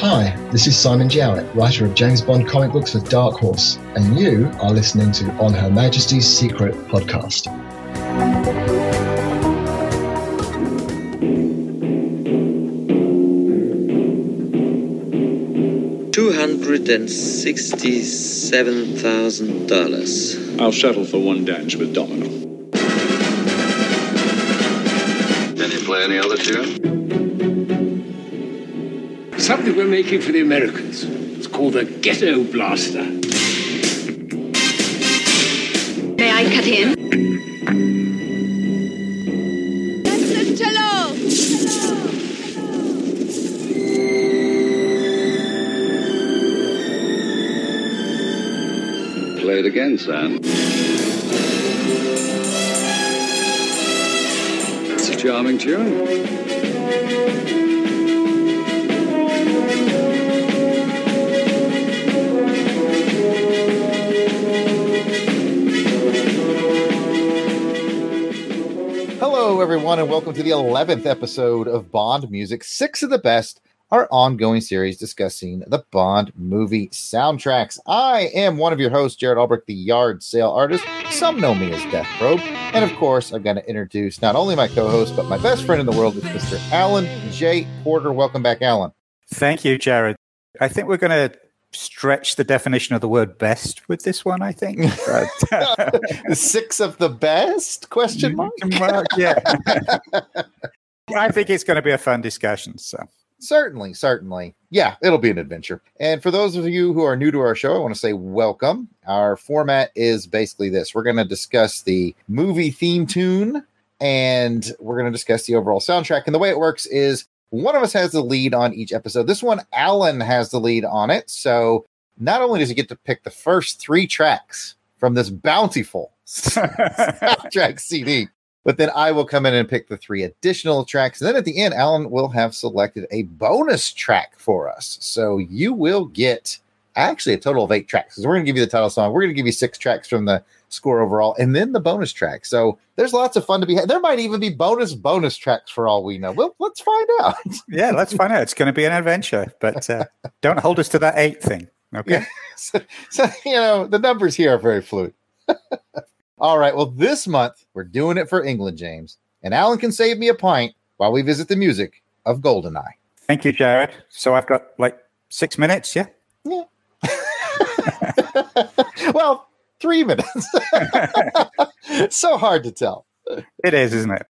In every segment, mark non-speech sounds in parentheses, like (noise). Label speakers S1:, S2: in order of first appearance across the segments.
S1: Hi, this is Simon Jowett, writer of James Bond comic books for Dark Horse, and you are listening to On Her Majesty's Secret podcast.
S2: Two hundred and sixty-seven thousand dollars.
S3: I'll settle for one dance with Domino.
S4: Can you play any other tune?
S5: Something we're making for the Americans. It's called the Ghetto Blaster.
S6: May I cut in? That's a cello.
S4: Play it again, son. It's a charming tune.
S7: Everyone, and welcome to the 11th episode of Bond Music, six of the best, our ongoing series discussing the Bond movie soundtracks. I am one of your hosts, Jared Albrecht, the yard sale artist. Some know me as Death Probe. And of course, I'm going to introduce not only my co host, but my best friend in the world, Mr. Alan J. Porter. Welcome back, Alan.
S8: Thank you, Jared. I think we're going to stretch the definition of the word best with this one, I think. (laughs) But, uh, (laughs)
S7: six of the best? Question mm, mark?
S8: Mm, mark, yeah. (laughs) I think it's going to be a fun discussion. So
S7: Certainly, certainly. Yeah, it'll be an adventure. And for those of you who are new to our show, I want to say welcome. Our format is basically this we're going to discuss the movie theme tune and we're going to discuss the overall soundtrack. And the way it works is one of us has the lead on each episode. This one, Alan has the lead on it. So not only does he get to pick the first three tracks from this bountiful (laughs) soundtrack CD, but then I will come in and pick the three additional tracks. And then at the end, Alan will have selected a bonus track for us. So you will get actually a total of eight tracks because we're going to give you the title song. We're going to give you six tracks from the score overall and then the bonus track. So there's lots of fun to be had. There might even be bonus bonus tracks for all we know. Well, let's find out. (laughs)
S8: yeah, let's find out. It's going to be an adventure, but uh, (laughs) don't hold us to that eight thing. Okay.
S7: Yeah. (laughs) So, so, you know, the numbers here are very fluid. All right. Well, this month we're doing it for England, James. And Alan can save me a pint while we visit the music of Goldeneye.
S8: Thank you, Jared. So I've got like six minutes, yeah?
S7: Yeah. well, three minutes. (laughs) so hard to tell.
S8: It is, isn't it?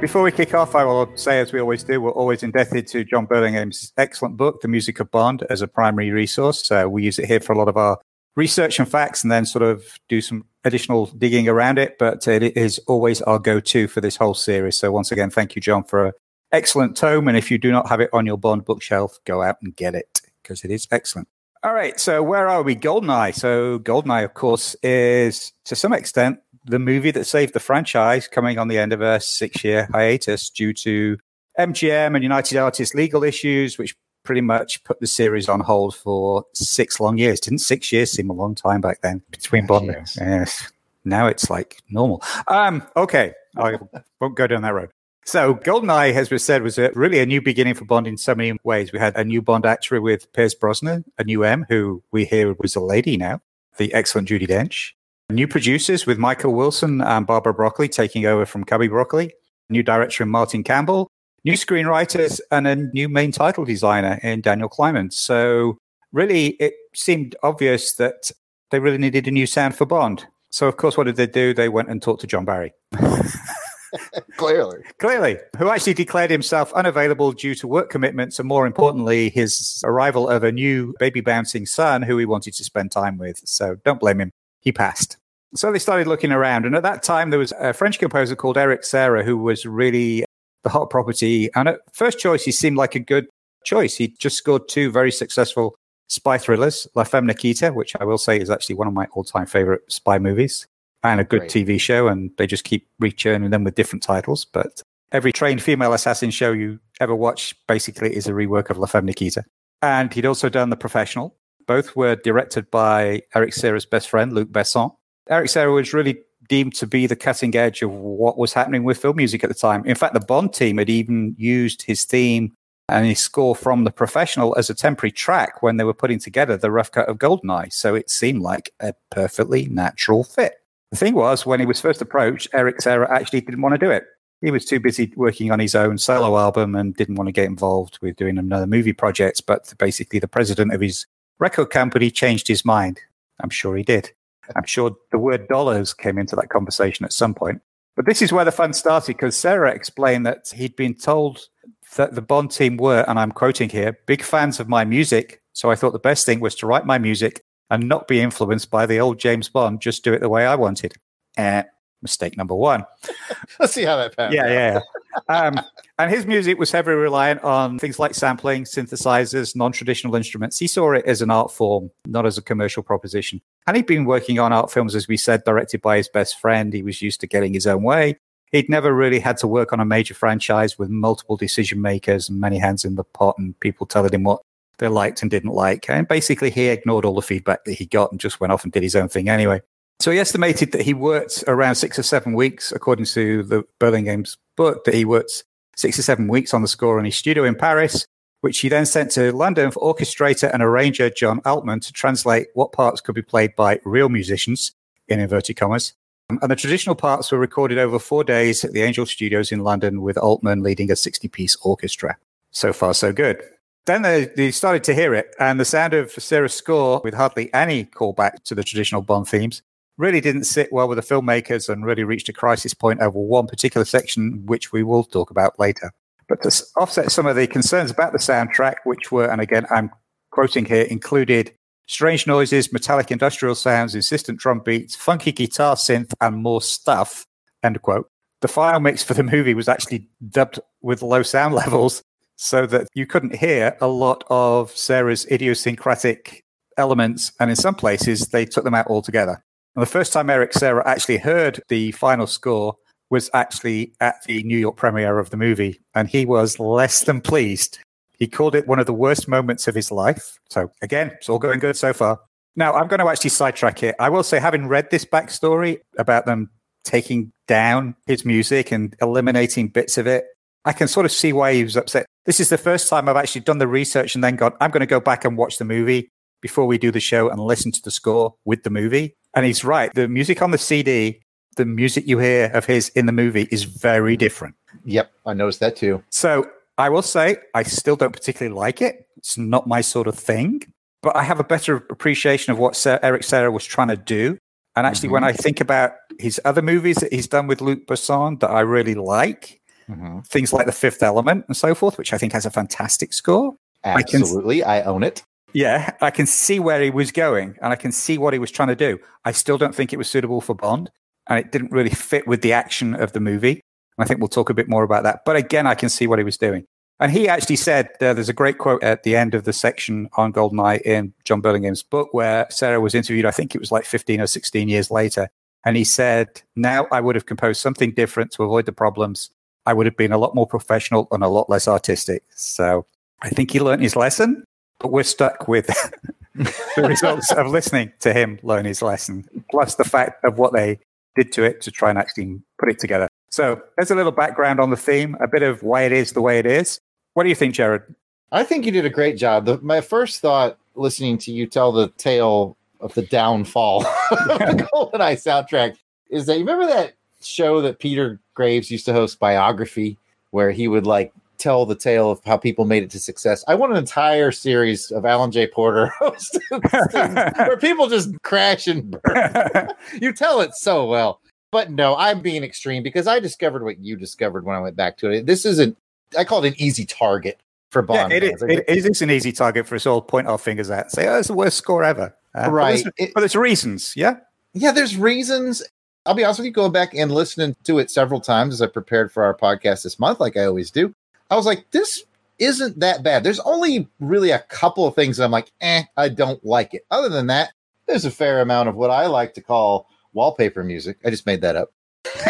S8: Before we kick off, I will say, as we always do, we're always indebted to John Burlingame's excellent book, The Music of Bond, as a primary resource. Uh, we use it here for a lot of our research and facts and then sort of do some additional digging around it. But it is always our go to for this whole series. So, once again, thank you, John, for an excellent tome. And if you do not have it on your Bond bookshelf, go out and get it because it is excellent. All right. So, where are we? Goldeneye. So, Goldeneye, of course, is to some extent the movie that saved the franchise coming on the end of a six year hiatus due to MGM and United Artists legal issues, which pretty much put the series on hold for six long years. Didn't six years seem a long time back then between Bond?
S7: Yes.
S8: Yes. Now it's like normal. Um, okay. I won't go down that road. So Goldeneye, as we said, was a, really a new beginning for Bond in so many ways. We had a new Bond actor with Pierce Brosnan, a new M, who we hear was a lady now, the excellent Judi Dench. New producers with Michael Wilson and Barbara Broccoli taking over from Cubby Broccoli. New director in Martin Campbell. New screenwriters and a new main title designer in Daniel Kleinman. So really, it seemed obvious that they really needed a new sound for Bond. So of course, what did they do? They went and talked to John Barry. (laughs) (laughs)
S7: Clearly.
S8: Clearly, who actually declared himself unavailable due to work commitments and more importantly, his arrival of a new baby bouncing son who he wanted to spend time with. So don't blame him. He passed. So they started looking around. And at that time, there was a French composer called Eric Serra who was really the hot property. And at first choice, he seemed like a good choice. He just scored two very successful spy thrillers, La Femme Nikita, which I will say is actually one of my all time favorite spy movies, and a good
S7: Great.
S8: TV show. And they just keep rechurning them with different titles. But every trained female assassin show you ever watch basically is a rework of La Femme Nikita. And he'd also done The Professional. Both were directed by Eric Serra's best friend, Luc Besson. Eric Serra was really deemed to be the cutting edge of what was happening with film music at the time. In fact, the Bond team had even used his theme and his score from The Professional as a temporary track when they were putting together the rough cut of Goldeneye. So it seemed like a perfectly natural fit. The thing was, when he was first approached, Eric Serra actually didn't want to do it. He was too busy working on his own solo album and didn't want to get involved with doing another movie project. But basically, the president of his record company changed his mind. I'm sure he did. I'm sure the word dollars came into that conversation at some point. But this is where the fun started because Serra explained that he'd been told that the Bond team were, and I'm quoting here, big fans of my music. So I thought the best thing was to write my music and not be influenced by the old James Bond, just do it the way I wanted. Uh, mistake number one. (laughs)
S7: Let's see how that pans.
S8: Yeah, yeah. um, and his music was heavily reliant on things like sampling, synthesizers, non traditional instruments. He saw it as an art form, not as a commercial proposition. And he'd been working on art films, as we said, directed by his best friend. He was used to getting his own way. He'd never really had to work on a major franchise with multiple decision makers and many hands in the pot and people telling him what they liked and didn't like. And basically, he ignored all the feedback that he got and just went off and did his own thing anyway. So he estimated that he worked around six or seven weeks, according to the Burlingame's book, that he worked six or seven weeks on the score in his studio in Paris, which he then sent to London for orchestrator and arranger John Altman to translate what parts could be played by real musicians, in inverted commas. Um, and the traditional parts were recorded over four days at the Angel Studios in London with Altman leading a 60 piece orchestra. So far, so good. Then they, they, started to hear it, and the sound of Serra's score, with hardly any callback to the traditional Bond themes, really didn't sit well with the filmmakers and really reached a crisis point over one particular section, which we will talk about later. But to offset some of the concerns about the soundtrack, which were, and again, I'm quoting here, included strange noises, metallic industrial sounds, insistent drum beats, funky guitar synth, and more stuff, end quote. The final mix for the movie was actually dubbed with low sound (laughs) levels so that you couldn't hear a lot of Serra's idiosyncratic elements. And in some places, they took them out altogether. And the first time Eric Serra actually heard the final score was actually at the New York premiere of the movie, and he was less than pleased. He called it one of the worst moments of his life. So, again, it's all going good so far. Now, I'm going to actually sidetrack it. I will say, having read this backstory about them taking down his music and eliminating bits of it, I can sort of see why he was upset. This is the first time I've actually done the research and then gone, I'm going to go back and watch the movie before we do the show and listen to the score with the movie. And he's right. The music on the CD, the music you hear of his in the movie is very different.
S7: Yep, I noticed that too.
S8: So I will say I still don't particularly like it. It's not my sort of thing, but I have a better appreciation of what Sir, Eric Serra was trying to do. And actually, mm-hmm. when I think about his other movies that he's done with Luc Besson that I really like, mm-hmm. things like The Fifth Element and so forth, which I think has a fantastic score.
S7: Absolutely, I, can, I own it.
S8: Yeah, I can see where he was going and I can see what he was trying to do. I still don't think it was suitable for Bond and it didn't really fit with the action of the movie. I think we'll talk a bit more about that. But again, I can see what he was doing. And he actually said uh, there's a great quote at the end of the section on Goldeneye in John Burlingame's book where Serra was interviewed, I think it was like 15 or 16 years later. And he said, Now I would have composed something different to avoid the problems. I would have been a lot more professional and a lot less artistic. So I think he learned his lesson but we're stuck with (laughs) the (laughs) results of listening to him learn his lesson, plus the fact of what they did to it to try and actually put it together. So there's a little background on the theme, a bit of why it is the way it is. What do you think, Jared?
S7: I think you did a great job. The, my first thought listening to you tell the tale of the downfall (laughs) of the GoldenEye soundtrack is that you remember that show that Peter Graves used to host, Biography, where he would like tell the tale of how people made it to success. I want an entire series of Alan J. Porter (laughs) hosts (laughs) where people just crash and burn. (laughs) you tell it so well. But no, I'm being extreme because I discovered what you discovered when I went back to it. This isn't, I call it an easy target for Bond.
S8: Yeah, it, is, it, it is an easy target for us all to point our fingers at. Say, oh, it's the worst score ever.
S7: Uh, right.
S8: But there's, but there's reasons. Yeah.
S7: Yeah, there's reasons. I'll be honest with you, going back and listening to it several times as I prepared for our podcast this month, like I always do. I was like, this isn't that bad. There's only really a couple of things I'm like, eh, I don't like it. Other than that, there's a fair amount of what I like to call wallpaper music. I just made that up. (laughs)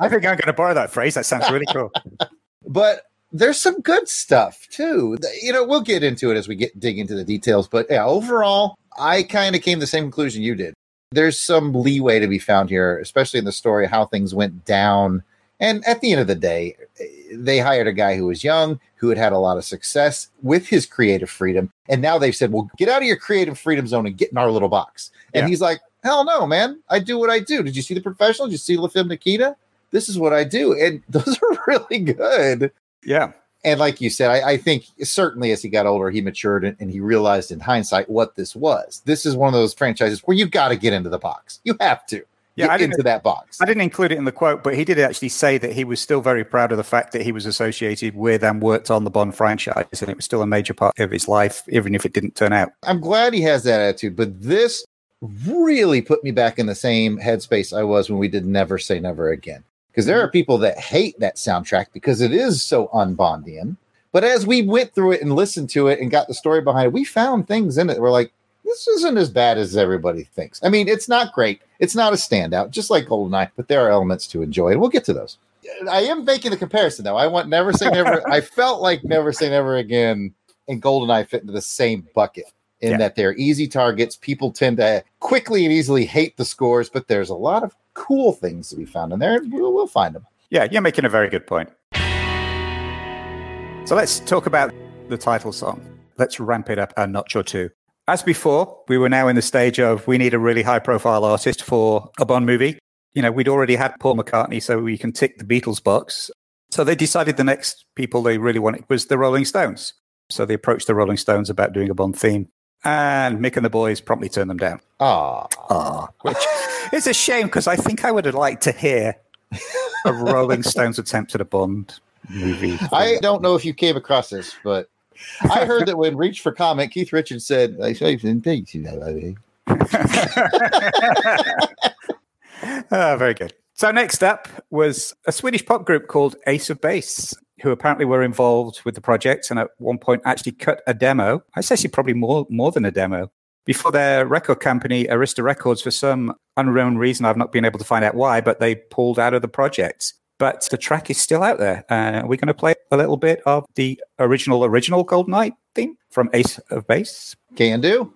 S8: I think I'm going to borrow that phrase. That sounds really cool.
S7: but there's some good stuff too. You know, we'll get into it as we get dig into the details. But yeah, overall, I kind of came to the same conclusion you did. There's some leeway to be found here, especially in the story how things went down And at the end of the day, they hired a guy who was young, who had had a lot of success with his creative freedom. And now they've said, well, get out of your creative freedom zone and get in our little box. And
S8: Yeah.
S7: he's like, hell no, man. I do what I do. Did you see the professional? Did you see La Femme Nikita? This is what I do. And (laughs) those are really good.
S8: Yeah.
S7: And like you said, I, I think certainly as he got older, he matured and, and he realized in hindsight what this was. This is one of those franchises where you got to get into the box. You have to
S8: Yeah, I didn't-
S7: into that box.
S8: I didn't include it in the quote, but he did actually say that he was still very proud of the fact that he was associated with and worked on the Bond franchise, and it was still a major part of his life, even if it didn't turn out.
S7: I'm glad he has that attitude, but this really put me back in the same headspace I was when we did Never Say Never Again. Because there are mm-hmm. people that hate that soundtrack because it is so unbondian. But as we went through it and listened to it and got the story behind it, we found things in it. We're like, this isn't as bad as everybody thinks. I mean, it's not great. It's not a standout, just like Goldeneye, but there are elements to enjoy, and we'll get to those. I am making the comparison though. I want Never Say Never. (laughs) I felt like Never Say Never Again and Goldeneye fit into the same bucket in
S8: Yeah.
S7: that they're easy targets. People tend to quickly and easily hate the scores, but there's a lot of cool things to be found in there. and We'll, we'll find them.
S8: Yeah, you're making a very good point. So let's talk about the title song. Let's ramp it up a notch or two. As before, we were now in the stage of we need a really high profile artist for a Bond movie. You know, we'd already had Paul McCartney, so we can tick the Beatles box. So they decided the next people they really wanted was the Rolling Stones. So they approached the Rolling Stones about doing a Bond theme. And Mick and the boys promptly turned them down.
S7: Ah,
S8: Ah, which is a shame because I think I would have liked to hear a Rolling Stones attempt at a Bond movie.
S7: I don't know if you came across this, but I heard that when Reach for Comment, Keith Richards said, I say in peace, you know, I mean." (laughs)
S8: Ah, very good. So next up was a Swedish pop group called Ace of Base, who apparently were involved with the project and at one point actually cut a demo. It's actually probably more more than a demo. Before their record company, Arista Records, for some unknown reason, I've not been able to find out why, but they pulled out of the project. But the track is still out there. Uh, we're going to play a little bit of the original, original Goldeneye theme from Ace of Base.
S7: Can do.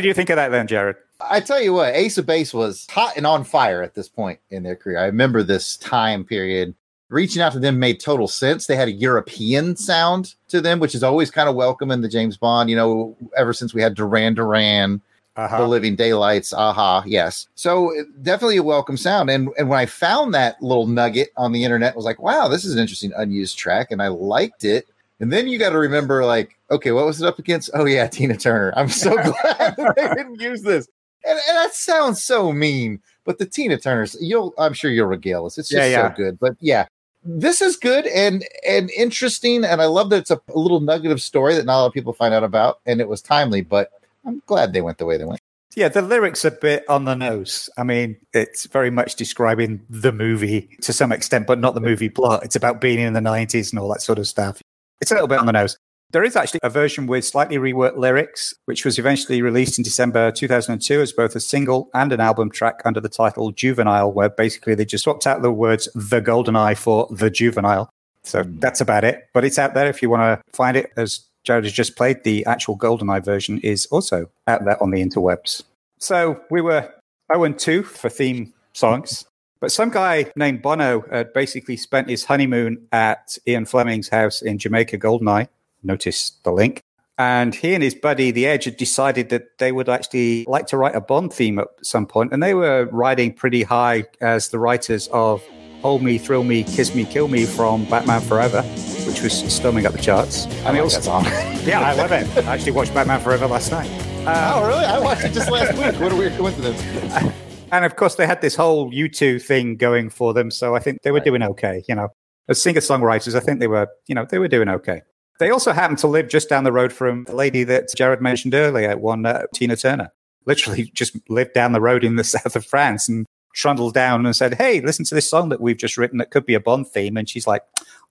S8: Did you think of that then, Jared?
S7: I tell you what, Ace of Base was hot and on fire at this point in their career. I remember this time period. Reaching out to them made total sense. They had a European sound to them, which is always kind of welcome in the James Bond. You know, ever since we had Duran Duran,
S8: Uh-huh.
S7: The Living Daylights, aha, yes. So definitely a welcome sound. And and when I found that little nugget on the internet, I was like, wow, this is an interesting unused track, and I liked it. And then you got to remember, like, okay, what was it up against? Oh yeah, Tina Turner. I'm so (laughs) glad that they didn't use this. And, and that sounds so mean, but the Tina Turners, you'll, I'm sure you'll regale us. It's just
S8: Yeah, yeah.
S7: so good. But yeah, this is good and and interesting, and I love that it's a, a little nugget of story that not a lot of people find out about, and it was timely. But I'm glad they went the way they went.
S8: Yeah, the lyrics a bit on the nose. I mean, it's very much describing the movie to some extent, but not the movie plot. It's about being in the 90s and all that sort of stuff. It's a little bit on the nose. There is actually a version with slightly reworked lyrics, which was eventually released in December 2002 as both a single and an album track under the title Juvenile, where basically they just swapped out the words the golden eye for the juvenile. So hmm. that's about it. But it's out there if you want to find it. As Jared has just played, the actual Golden Eye version is also out there on the interwebs. So we were 0 and 2 for theme songs. But some guy named Bono had basically spent his honeymoon at Ian Fleming's house in Jamaica, Goldeneye. Notice the link. And he and his buddy, The Edge, had decided that they would actually like to write a Bond theme at some point. And they were riding pretty high as the writers of Hold Me, Thrill Me, Kiss Me, Kill Me from Batman Forever, which was storming up the charts. And they also,
S7: song. (laughs)
S8: yeah, I love it. I actually watched Batman Forever last night.
S7: Uh, oh, really? I watched it just last week. What a weird coincidence. (laughs)
S8: And of course, they had this whole U2 thing going for them. So I think they were
S7: Right.
S8: doing okay. You know, as singer songwriters, I think they were, you know, they were doing okay. They also happened to live just down the road from the lady that Jared mentioned earlier, one uh, Tina Turner. Literally (laughs) just lived down the road in the (laughs) south of France and trundled down and said, Hey, listen to this song that we've just written that could be a Bond theme. And she's like,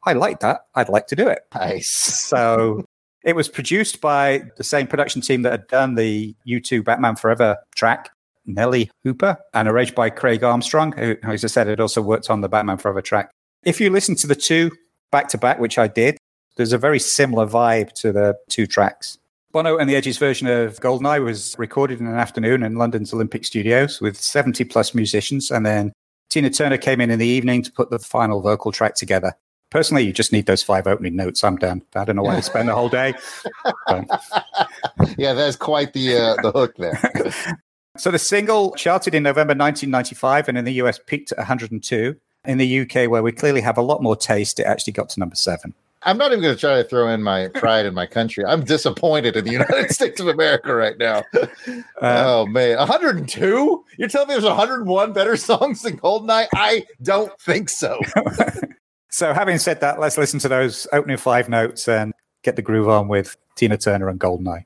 S8: I like that. I'd like to do it.
S7: Nice.
S8: So it was produced by the same production team that had done the U2 Batman Forever track, Nellee Hooper, and arranged by Craig Armstrong, who, as I said, had also worked on the Batman Forever track. If you listen to the two back to back, which I did, there's a very similar vibe to the two tracks. Bono and the Edge's version of Goldeneye was recorded in an afternoon in London's Olympic Studios with 70 plus musicians, and then Tina Turner came in in the evening to put the final vocal track together. Personally, you just need those five opening notes. I'm done. I don't know why I spend the whole day. (laughs)
S7: Yeah, that's quite the uh, the hook there. (laughs)
S8: So the single charted in November 1995 and in the US peaked at 102. In the UK, where we clearly have a lot more taste, it actually got to number seven.
S7: I'm not even going to try to throw in my pride in my country. I'm disappointed in the (laughs) United States of America right now. Uh, oh man, 102? You're telling me there's 101 better songs than Goldeneye? I don't think so. (laughs)
S8: So, having said that, let's listen to those opening five notes and get the groove on with Tina Turner and Goldeneye.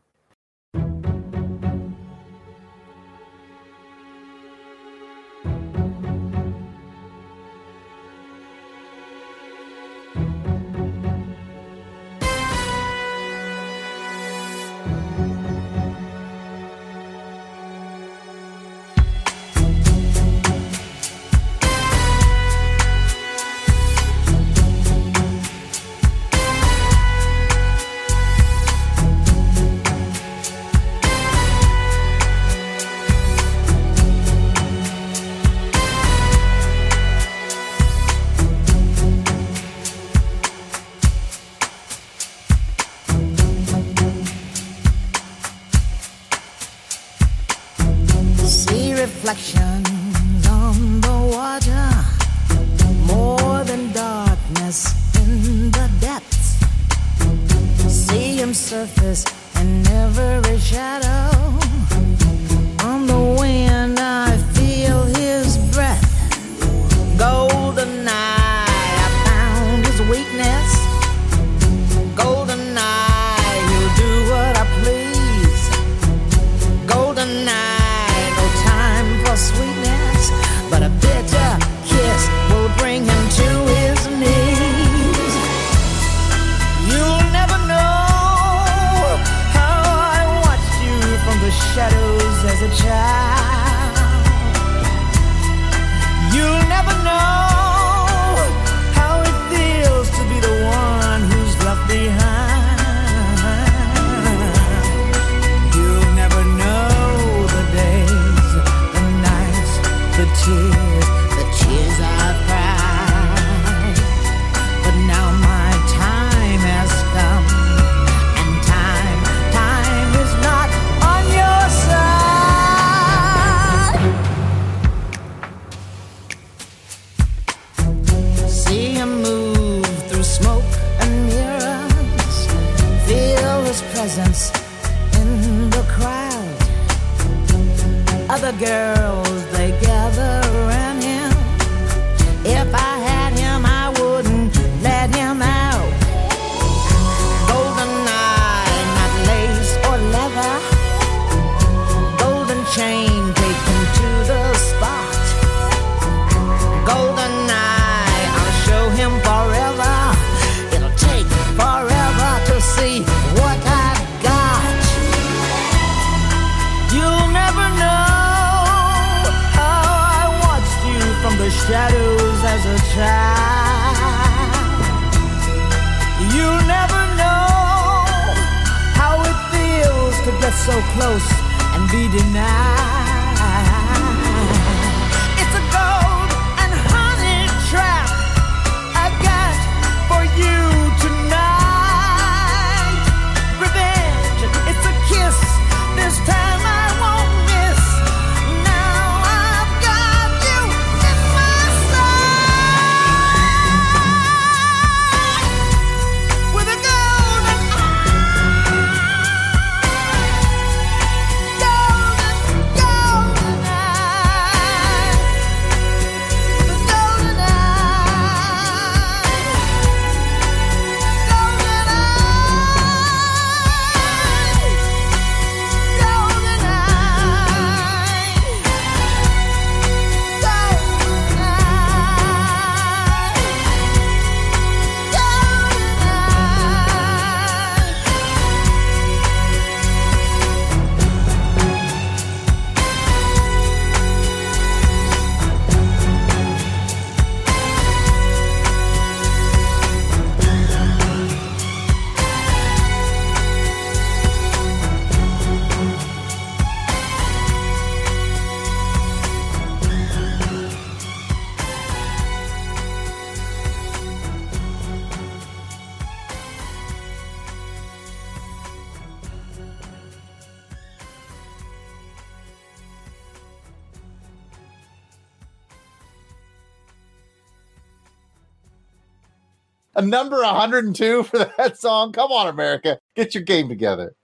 S7: Number 102 for that song. Come on, America. Get your game together.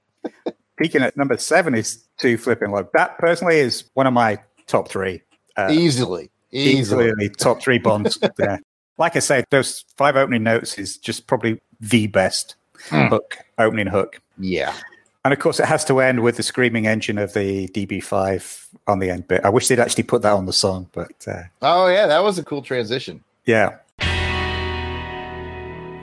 S8: Peaking at number seven is too flipping low. That personally is one of my top three. Uh,
S7: easily. Easily.
S8: easily top three bonds. yeah. (laughs) Like I said, those five opening notes is just probably the best
S7: Hmm.
S8: hook, opening hook.
S7: Yeah.
S8: And of course, it has to end with the screaming engine of the DB5 on the end bit. I wish they'd actually put that on the song, but uh,
S7: Oh, yeah. That was a cool transition.
S8: yeah.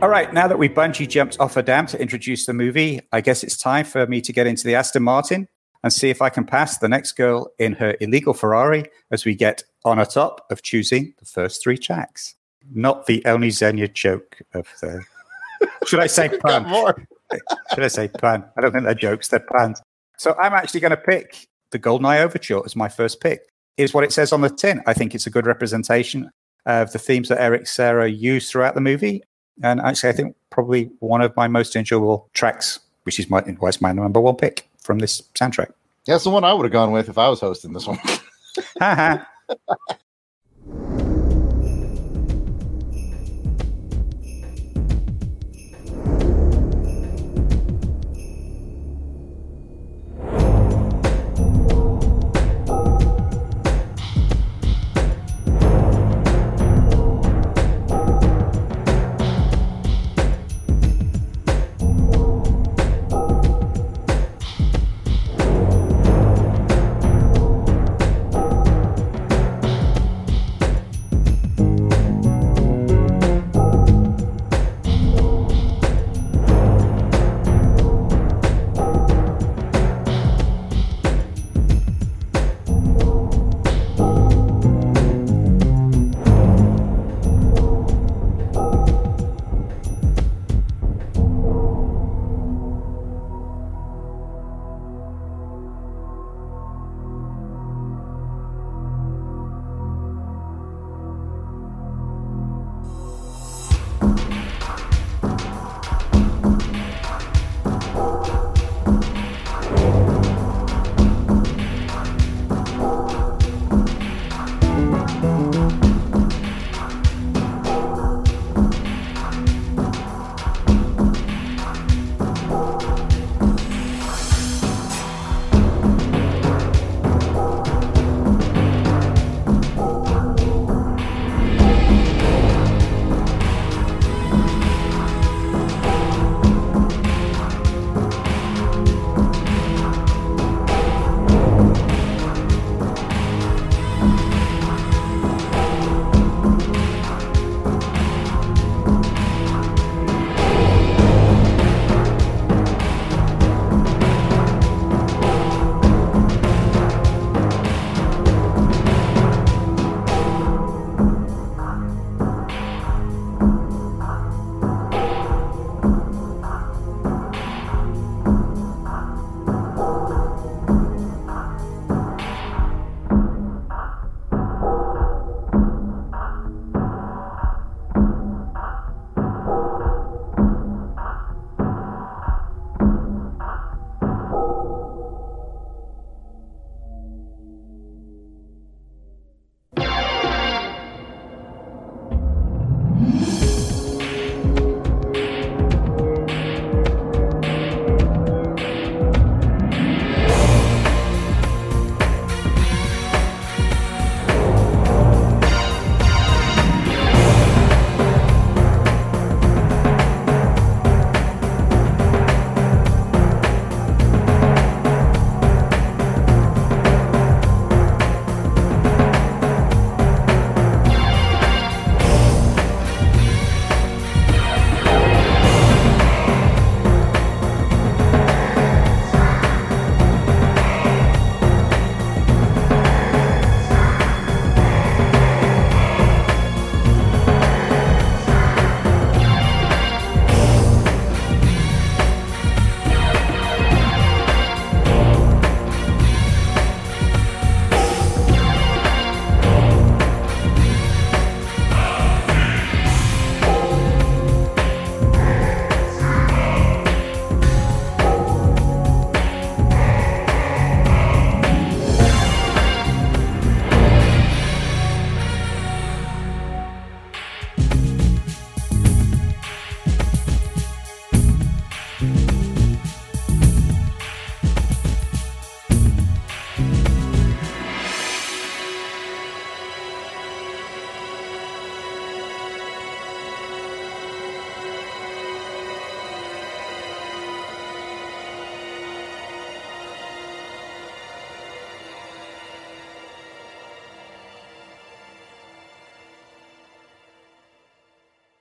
S8: All right, now that we bungee jumped off a dam to introduce the movie, I guess it's time for me to get into the Aston Martin and see if I can pass the next girl in her illegal Ferrari as we get on a top of choosing the first three tracks. Not the only Xenia joke of the. (laughs) Should I say pun? Should I say pun? I don't think they're jokes, they're puns. So I'm actually going to pick the GoldenEye Overture as my first pick. Is what it says on the tin. I think it's a good representation of the themes that Eric Serra used throughout the movie. And actually, I think probably one of my most enjoyable tracks, which is my, why it's my number one pick from this soundtrack.
S7: That's the one I would have gone with if I was hosting this one. (laughs)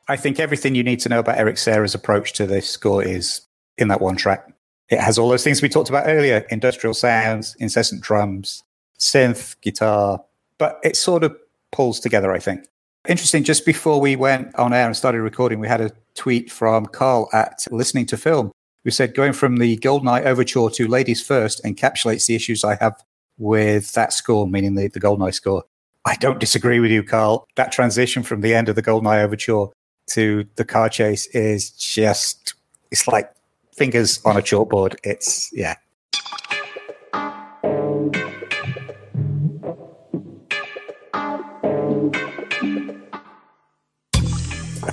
S8: I think everything you need to know about Eric Serra's approach to this score is in that one track. It has all those things we talked about earlier industrial sounds, incessant drums, synth, guitar, but it sort of pulls together, I think. Interesting, just before we went on air and started recording, we had a tweet from Carl at Listening to Film who said, Going from the Goldeneye overture to Ladies First encapsulates the issues I have with that score, meaning the, the Goldeneye score. I don't disagree with you, Carl. That transition from the end of the Goldeneye overture to the car chase is just, it's like fingers on a chalkboard. It's, yeah.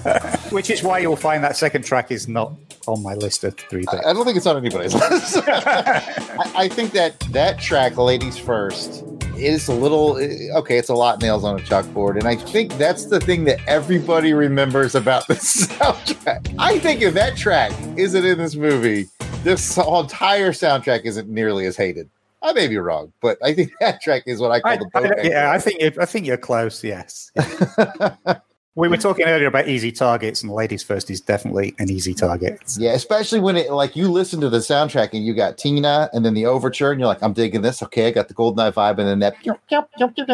S8: (laughs) Which is why you'll find that second track is not on my list of three
S7: I I don't think it's on anybody's (laughs) list. (laughs) I, I think that that track, "Ladies First, is a little okay. It's a lot of nails on a chalkboard, and I think that's the thing that everybody remembers about the (laughs) soundtrack. I think if that track isn't in this movie, this entire soundtrack isn't nearly as hated. I may be wrong, but I think (laughs) that track is what I call
S8: I,
S7: the
S8: I- yeah, I think I think you're close. Yes. (laughs) we were talking earlier about easy targets, and ladies first is definitely an easy target.
S7: Yeah, especially when it like you listen to the soundtrack and you got Tina and then the overture and you're like, I'm digging this. Okay, I got the Goldeneye vibe and then that.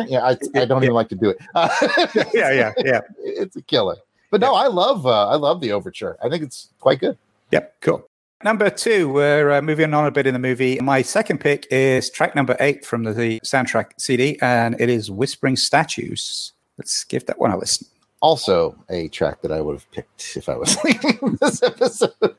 S7: Yeah, I, I don't even like to do it. (laughs)
S8: Yeah, yeah, yeah. (laughs)
S7: It's a killer. But no, I love uh, I love the overture. I think it's quite good.
S8: Yep, cool. Number two, we're uh, moving on a bit in the movie. My second pick is track number eight from the, the soundtrack CD, and it is Whispering Statues. Let's give that one a listen.
S7: Also, a track that I would have picked if I was (laughs) leaving this episode.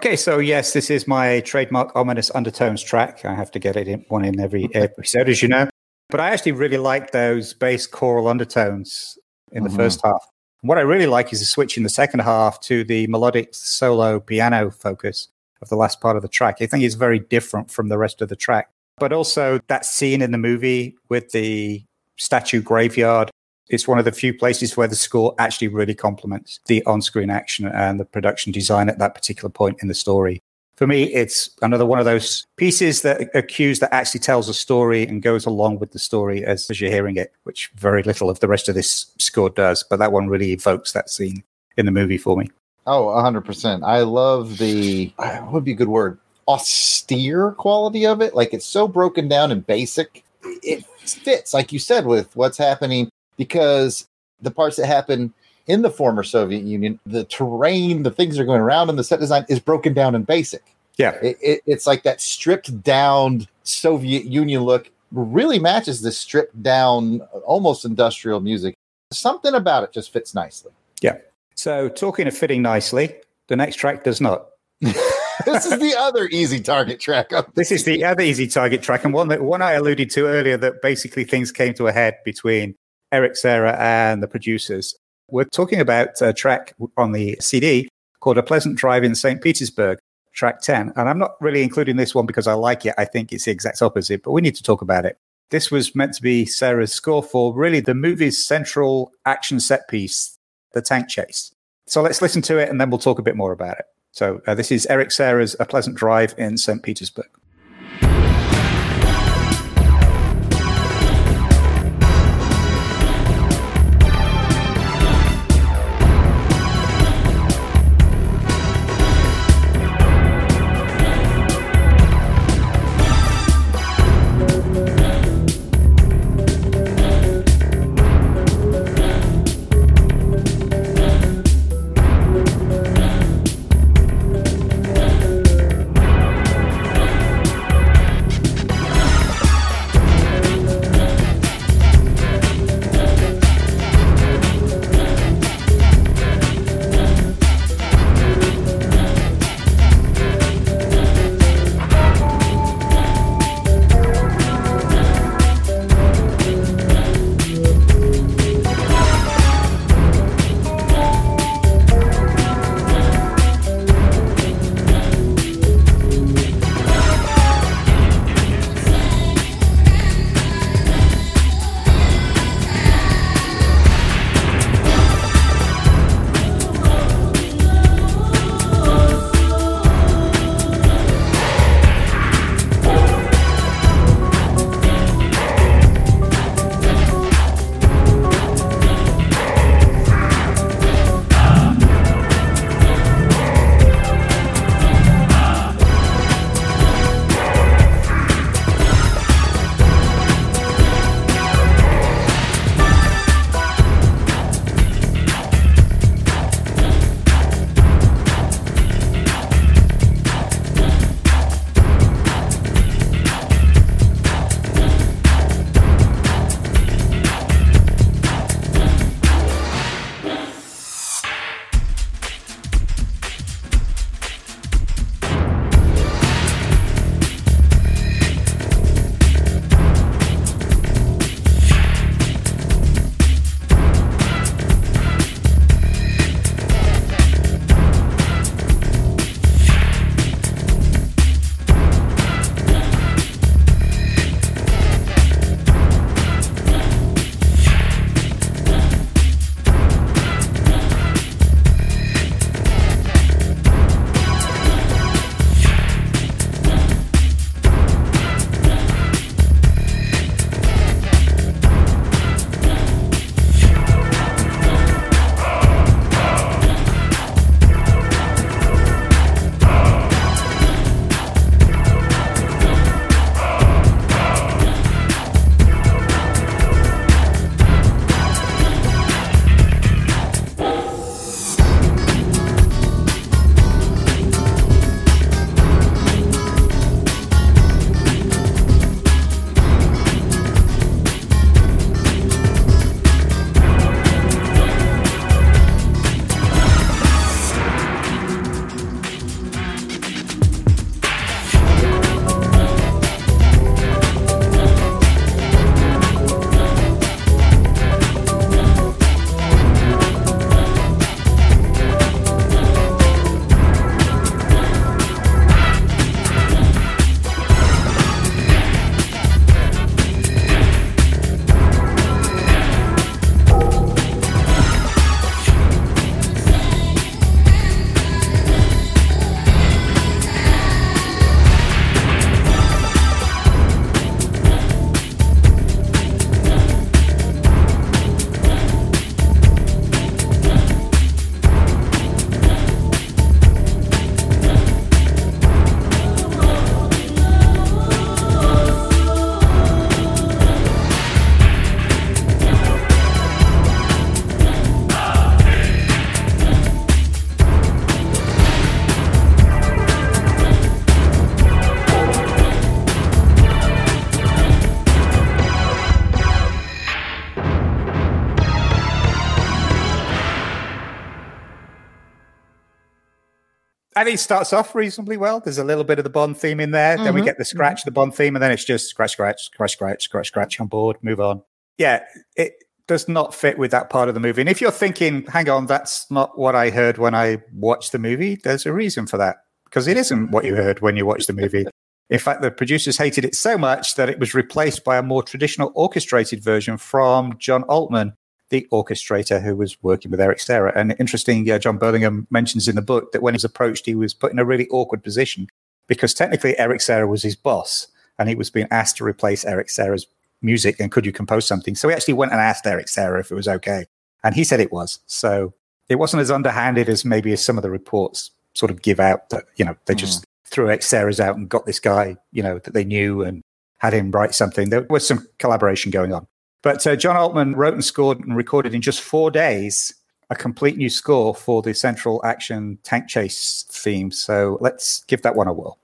S8: Okay, so yes, this is my trademark ominous undertones track. I have to get it in one in every episode, as you know. But I actually really like those bass choral undertones in the
S7: Mhm.
S8: first half. What I really like is the switch in the second half to the melodic solo piano focus of the last part of the track. I think it's very different from the rest of the track. But also that scene in the movie with the statue graveyard. It's one of the few places where the score actually really complements the on screen action and the production design at that particular point in the story. For me, it's another one of those pieces that a cues that actually tells a story and goes along with the story as, as you're hearing it, which very little of the rest of this score does. But that one really evokes that scene in the movie for me.
S7: Oh, 100%. I love the, (sighs) what would be a good word? Austere quality of it. Like it's so broken down and basic. It fits, like you said, with what's happening because the parts that happen in the former Soviet Union, the terrain, the things that are going around, and the set design is broken down and basic.
S8: Yeah.
S7: It, it, it's like that stripped down Soviet Union look really matches the stripped down, almost industrial music. Something about it just fits nicely.
S8: Yeah. So, talking of fitting nicely, the next track does not. (laughs)
S7: this is the other easy target track. Up (laughs)
S8: This is the other easy target track, and one that one I alluded to earlier. That basically things came to a head between Eric Serra, and the producers. We're talking about a track on the CD called "A Pleasant Drive in St. Petersburg," track ten. And I'm not really including this one because I like it. I think it's the exact opposite, but we need to talk about it. This was meant to be Serra's score for really the movie's central action set piece, the tank chase. So let's listen to it, and then we'll talk a bit more about it. So uh, this is Eric Serra's "A Pleasant Drive in St. Petersburg." I think it starts off reasonably well. There's a little bit of the Bond theme in there. Then we
S7: Mhm.
S8: get the scratch, the Bond theme, and then it's just scratch, scratch, scratch, scratch, scratch, scratch on board, move on. Yeah, it does not fit with that part of the movie. And if you're thinking, hang on, that's not what I heard when I watched the movie, there's a reason for that because it isn't what you heard when you watched the movie. In fact, the producers hated it so much that it was replaced by a more traditional orchestrated version from John Altman, the orchestrator who was working with Eric Serra. And interesting, uh, John Burlingame mentions in the book that when he was approached, he was put in a really awkward position because technically Eric Serra was his boss and he was being asked to replace Eric Serra's music and could you compose something? So he actually went and asked Eric Serra if it was okay. And he said it was. So it wasn't as underhanded as maybe as some of the reports sort of give out that, you know, they just threw Eric Serra's out and got this guy, you know, that they knew and had him write something. There was some collaboration going on. But uh, John Altman wrote and scored and recorded in just four days a complete new score for the Central Action Tank Chase theme. So let's give that one a whirl.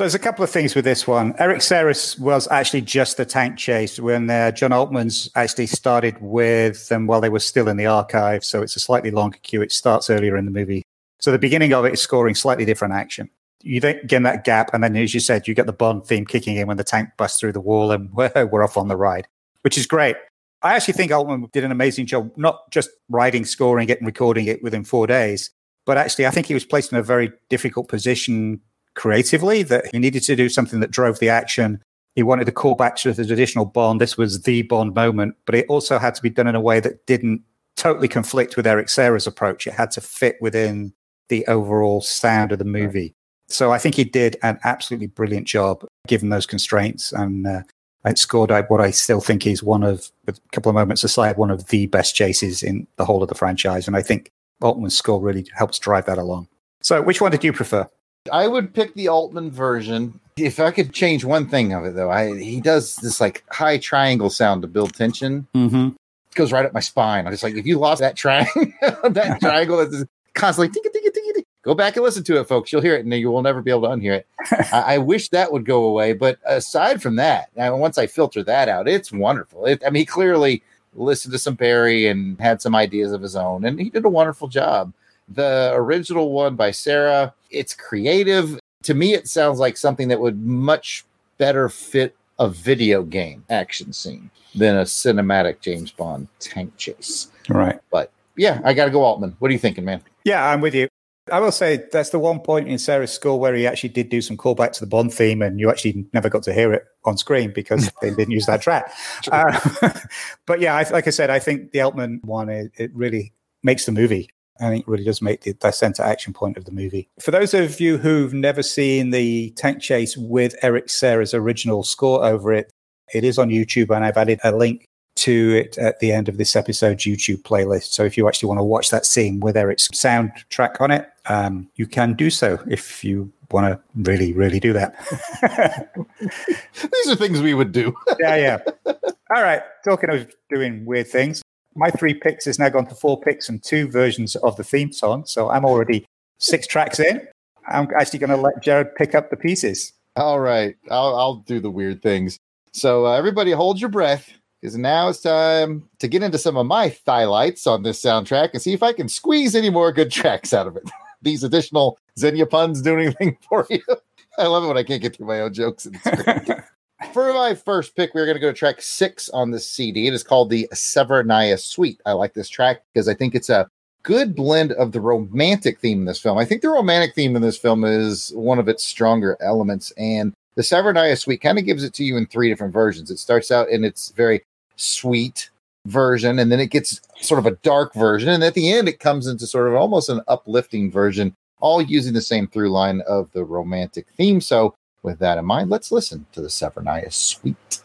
S8: So there's a couple of things with this one. Eric Serra's was actually just the tank chase when uh, John Altman's actually started with them while they were still in the archive. So it's a slightly longer cue. It starts earlier in the movie. So the beginning of it is scoring slightly different action. You then get that gap, and then as you said, you get the Bond theme kicking in when the tank busts through the wall, and (laughs) we're off on the ride, which is great. I actually think Altman did an amazing job, not just writing, scoring it, and recording it within four days, but actually, I think he was placed in a very difficult position creatively that he needed to do something that drove the action. He wanted to call back to the traditional Bond. This was the Bond moment, but it also had to be done in a way that didn't totally conflict with Eric Serra's approach. It had to fit within the overall sound of the movie. So I think he did an absolutely brilliant job given those constraints. And uh, it scored what I still think is one of, with a couple of moments aside, one of the best chases in the whole of the franchise. And I think Altman's score really helps drive that along. So which one did you prefer?
S7: I would pick the Altman version. If I could change one thing of it, though, I he does this like high triangle sound to build tension.
S8: Mm-hmm.
S7: It goes right up my spine. I'm just like, if you lost that (laughs) (laughs) triangle, that triangle that's constantly tink, tink, tink, tink, go back and listen to it, folks. You'll hear it, and you will never be able to unhear it. (laughs) I, I, wish that would go away. But aside from that, now once I filter that out, it's wonderful. It, I mean, he clearly listened to some Barry and had some ideas of his own, and he did a wonderful job. The original one by Serra, it's creative. To me, it sounds like something that would much better fit a video game action scene than a cinematic James Bond tank chase.
S8: Right.
S7: But yeah, I got to go Altman. What are you thinking, man?
S8: Yeah, I'm with you. I will say that's the one point in Serra's score where he actually did do some callback to the Bond theme, and you actually never got to hear it on screen because (laughs) they didn't use that track. Uh, (laughs) but yeah, I, like I said, I think the Altman one it, it really makes the movie. I think it really does make the, the center action point of the movie. For those of you who've never seen the tank chase with Eric Serra's original score over it, it is on YouTube, and I've added a link to it at the end of this episode's YouTube playlist. So if you actually want to watch that scene with Eric's soundtrack on it, um, you can do so if you want to really, really do that. (laughs)
S7: These are things we would do. (laughs)
S8: yeah, yeah. All right. Talking of doing weird things, my three picks is now gone to four picks and two versions of the theme song. So I'm already six tracks in. I'm actually going to let Jared pick up the pieces.
S7: All right. I'll, I'll do the weird things. So uh, everybody hold your breath because now it's time to get into some of my highlights on this soundtrack and see if I can squeeze any more good tracks out of it. (laughs) These additional Xenia puns do anything (laughs) for you? I love it when I can't get through my own jokes. (laughs) for my first pick, we're going to go to track six on this CD. It is called the Severnaya Suite. I like this track because I think it's a good blend of the romantic theme in this film. I think the romantic theme in this film is one of its stronger elements. And the Severnaya Suite kind of gives it to you in three different versions. It starts out in its very sweet version, and then it gets sort of a dark version. And at the end, it comes into sort of almost an uplifting version, all using the same through line of the romantic theme. So with that in mind, let's listen to the Severnaya Suite.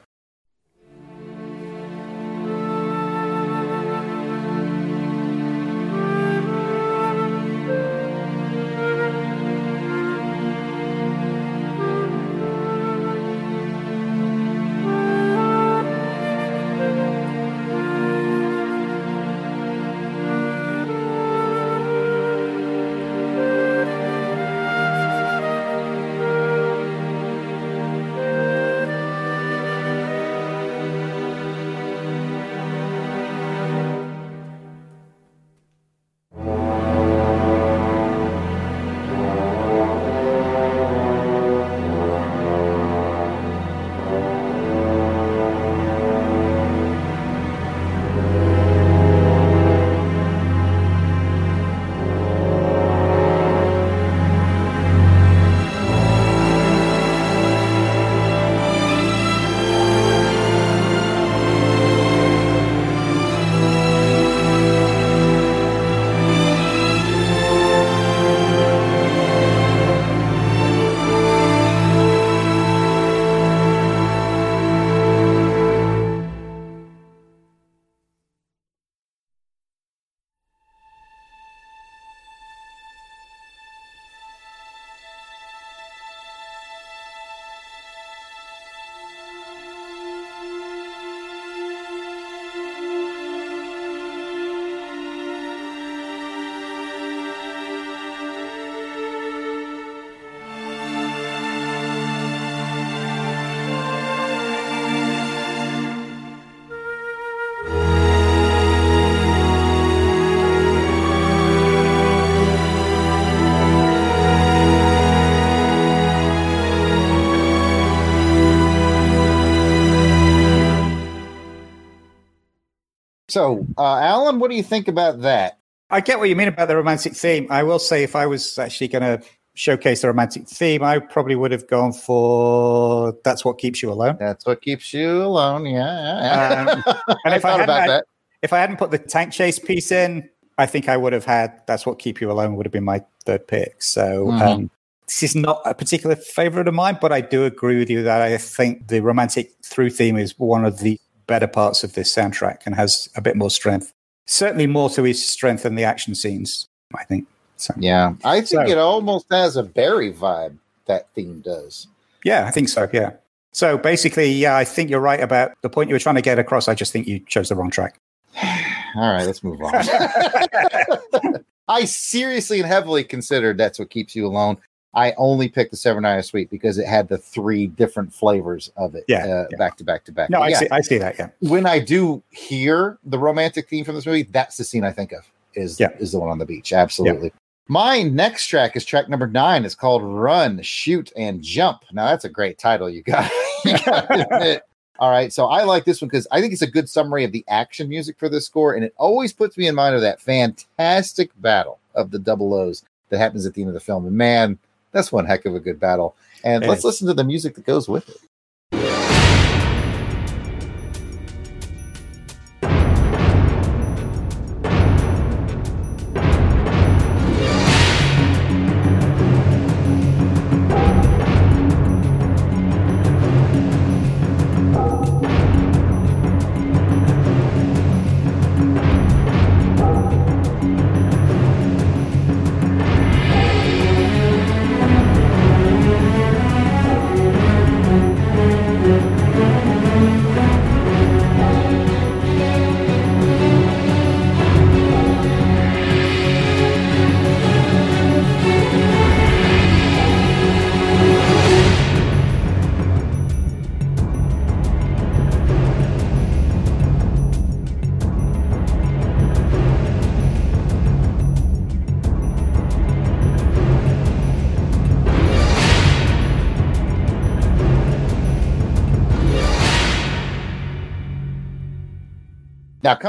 S7: So, uh, Alan, what do you think about that?
S8: I get what you mean about the romantic theme. I will say, if I was actually going to showcase the romantic theme, I probably would have gone for "That's What Keeps You Alone."
S7: That's what keeps you alone. Yeah, yeah, yeah.
S8: Um, and (laughs)
S7: I
S8: if I,
S7: thought
S8: hadn't
S7: about
S8: had-
S7: that.
S8: if I hadn't put the tank chase piece in, I think I would have had "That's What Keep You Alone" would have been my third pick. So.
S7: Mhm.
S8: Um, this is not a particular favorite of mine, but I do agree with you that I think the romantic through theme is one of the better parts of this soundtrack and has a bit more strength. Certainly more to his strength than the action scenes, I think. So,
S7: Yeah, I think
S8: So-
S7: it almost has a Barry vibe. That theme does.
S8: yeah, I think so. Yeah. So basically, yeah, I think you're right about the point you were trying to get across. I just think you chose the wrong track. (sighs)
S7: All right, let's move on. (laughs) (laughs) I seriously and heavily considered that's what keeps you alone. I only picked the Severnaya Suite because it had the three different flavors of it,
S8: Yeah,
S7: uh,
S8: yeah.
S7: back to back to back.
S8: No,
S7: But
S8: I
S7: yeah,
S8: see. I see that. Yeah.
S7: when I do hear the romantic theme from this movie, that's the scene I think of. Is
S8: Yeah.
S7: is the one on the beach? Absolutely. My next track is track number nine. It's called "Run, Shoot, and Jump." Now that's a great title. You got. (laughs) you gotta. All right, so I like this one because I think it's a good summary of the action music for this score, and it always puts me in mind of that fantastic battle of the double O's that happens at the end of the film. And man, that's one heck of a good battle. And
S8: It
S7: let's listen to the music that goes with it.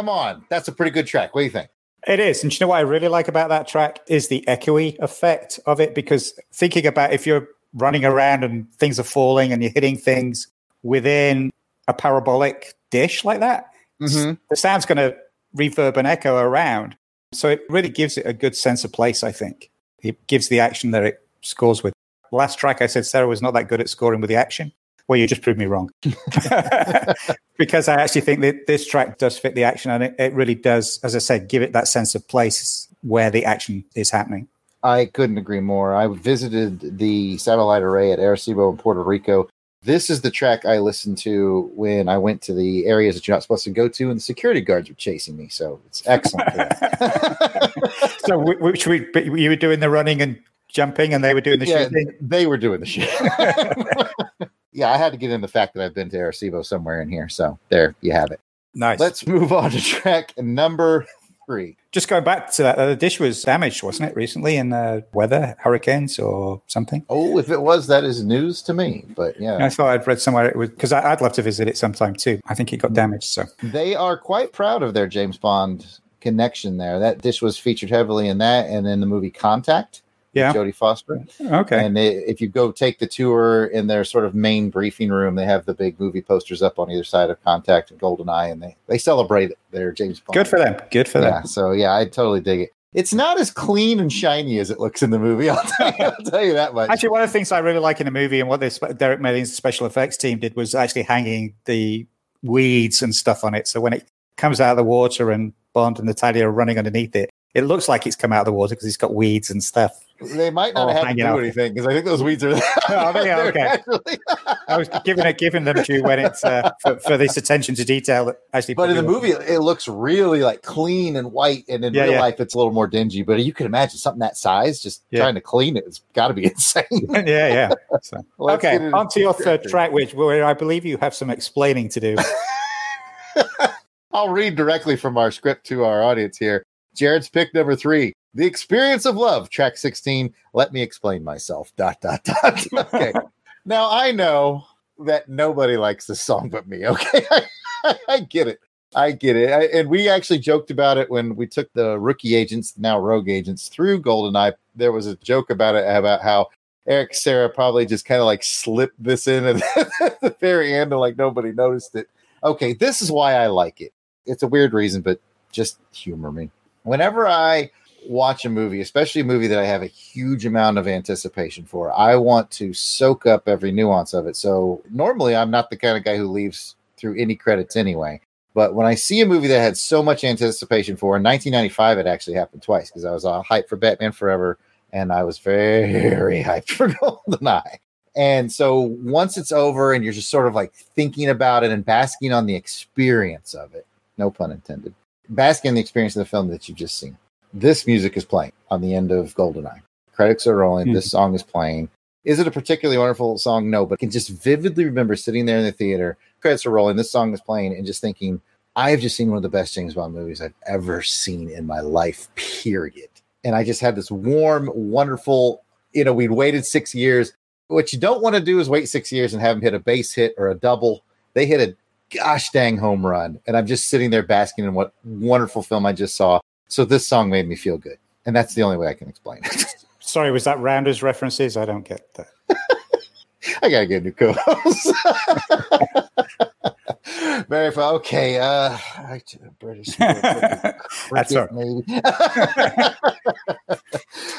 S7: Come on, that's a pretty good track. What do you think?
S8: It is. And you know what I really like about that track is the echoey effect of it. Because thinking about if you're running around and things are falling and you're hitting things within a parabolic dish like that,
S7: Mhm.
S8: the sound's going to reverb and echo around. So it really gives it a good sense of place, I think. It gives the action that it scores with. Last track, I said Serra was not that good at scoring with the action. Well, you just proved me wrong. (laughs) because I actually think that this track does fit the action and it, it really does, as I said, give it that sense of place where the action is happening.
S7: I couldn't agree more. I visited the satellite array at Arecibo in Puerto Rico. This is the track I listened to when I went to the areas that you're not supposed to go to, and the security guards were chasing me. So it's excellent. for (laughs) that. (laughs)
S8: So, wh- which we, you were doing the running and jumping and they were doing the
S7: yeah,
S8: shooting.
S7: they were doing the shit. Yeah, I had to get in the fact that I've been to Arecibo somewhere in here. So there you have it.
S8: Nice.
S7: Let's move on to track number three.
S8: Just going back to that, uh, the dish was damaged, wasn't it, recently in uh, weather, hurricanes or something?
S7: Oh, if it was, that is news to me. But yeah.
S8: I thought I'd read somewhere it was because I'd love to visit it sometime too. I think it got damaged. So
S7: they are quite proud of their James Bond connection there. That dish was featured heavily in that and in the movie Contact.
S8: Yeah.
S7: Jodie Foster.
S8: okay,
S7: And they, if you go take the tour in their sort of main briefing room, they have the big movie posters up on either side of Contact and Goldeneye, and they they celebrate their James Bond.
S8: good for them. Good for
S7: Yeah.
S8: them.
S7: So yeah, I totally dig it. It's not as clean and shiny as it looks in the movie. (laughs) I'll tell you, I'll tell you that much.
S8: Actually, one of the things I really like in the movie and what this Derek Meddings special effects team did was actually hanging the weeds and stuff on it. So when it comes out of the water and Bond and Natalia are running underneath it, it looks like it's come out of the water because it's got weeds and stuff.
S7: They might not
S8: Oh,
S7: have to do
S8: out.
S7: anything because I think those weeds are. (laughs)
S8: Oh, they are, okay. I was giving it, giving them due when it's uh, for, for this attention to detail that actually.
S7: But in the movie, it looks really like clean and white, and in
S8: Yeah,
S7: real
S8: yeah.
S7: life, it's a little more dingy. But you can imagine something that size, just
S8: Yeah.
S7: trying to clean it, it's got to be (laughs) insane. (laughs)
S8: yeah, yeah. So, okay, on to your third track, which where I believe you have some explaining to do.
S7: I'll read directly from our script to our audience here. Jared's pick number three, "The Experience of Love," track sixteen. Let me explain myself. Dot dot dot. (laughs) Okay. now I know that nobody likes this song but me. (laughs) Okay, I, I get it. I get it. I, and we actually joked about it when we took the rookie agents, now rogue agents, through GoldenEye. There was a joke about it about how Eric Serra probably just kind of like slipped this in at (laughs) the very end and like nobody noticed it. Okay, this is why I like it. It's a weird reason, but just humor me. Whenever I watch a movie, especially a movie that I have a huge amount of anticipation for, I want to soak up every nuance of it. So normally I'm not the kind of guy who leaves through any credits anyway. But when I see a movie that I had so much anticipation for, in 1995, it actually happened twice because I was all hyped for Batman Forever and I was very (laughs) hyped for GoldenEye. And so once it's over and you're just sort of like thinking about it and basking on the experience of it, no pun intended, basking on the experience of the film that you've just seen, this music is playing on the end of GoldenEye. Credits are rolling.
S8: Mhm.
S7: This song is playing. Is it a particularly wonderful song? No, but I can just vividly remember sitting there in the theater, credits are rolling, this song is playing, and just thinking, I've just seen one of the best James Bond movies I've ever seen in my life, period. And I just had this warm, wonderful, you know, we'd waited six years. What you don't want to do is wait six years and have them hit a base hit or a double. They hit a gosh dang home run. And I'm just sitting there basking in what wonderful film I just saw. So this song made me feel good. And that's the only way I can explain it. (laughs)
S8: Sorry, was that Rounders references? I don't get that. (laughs)
S7: I gotta get a new co-host. (laughs) Very fun. Okay, uh, I British.
S8: That's all
S7: maybe.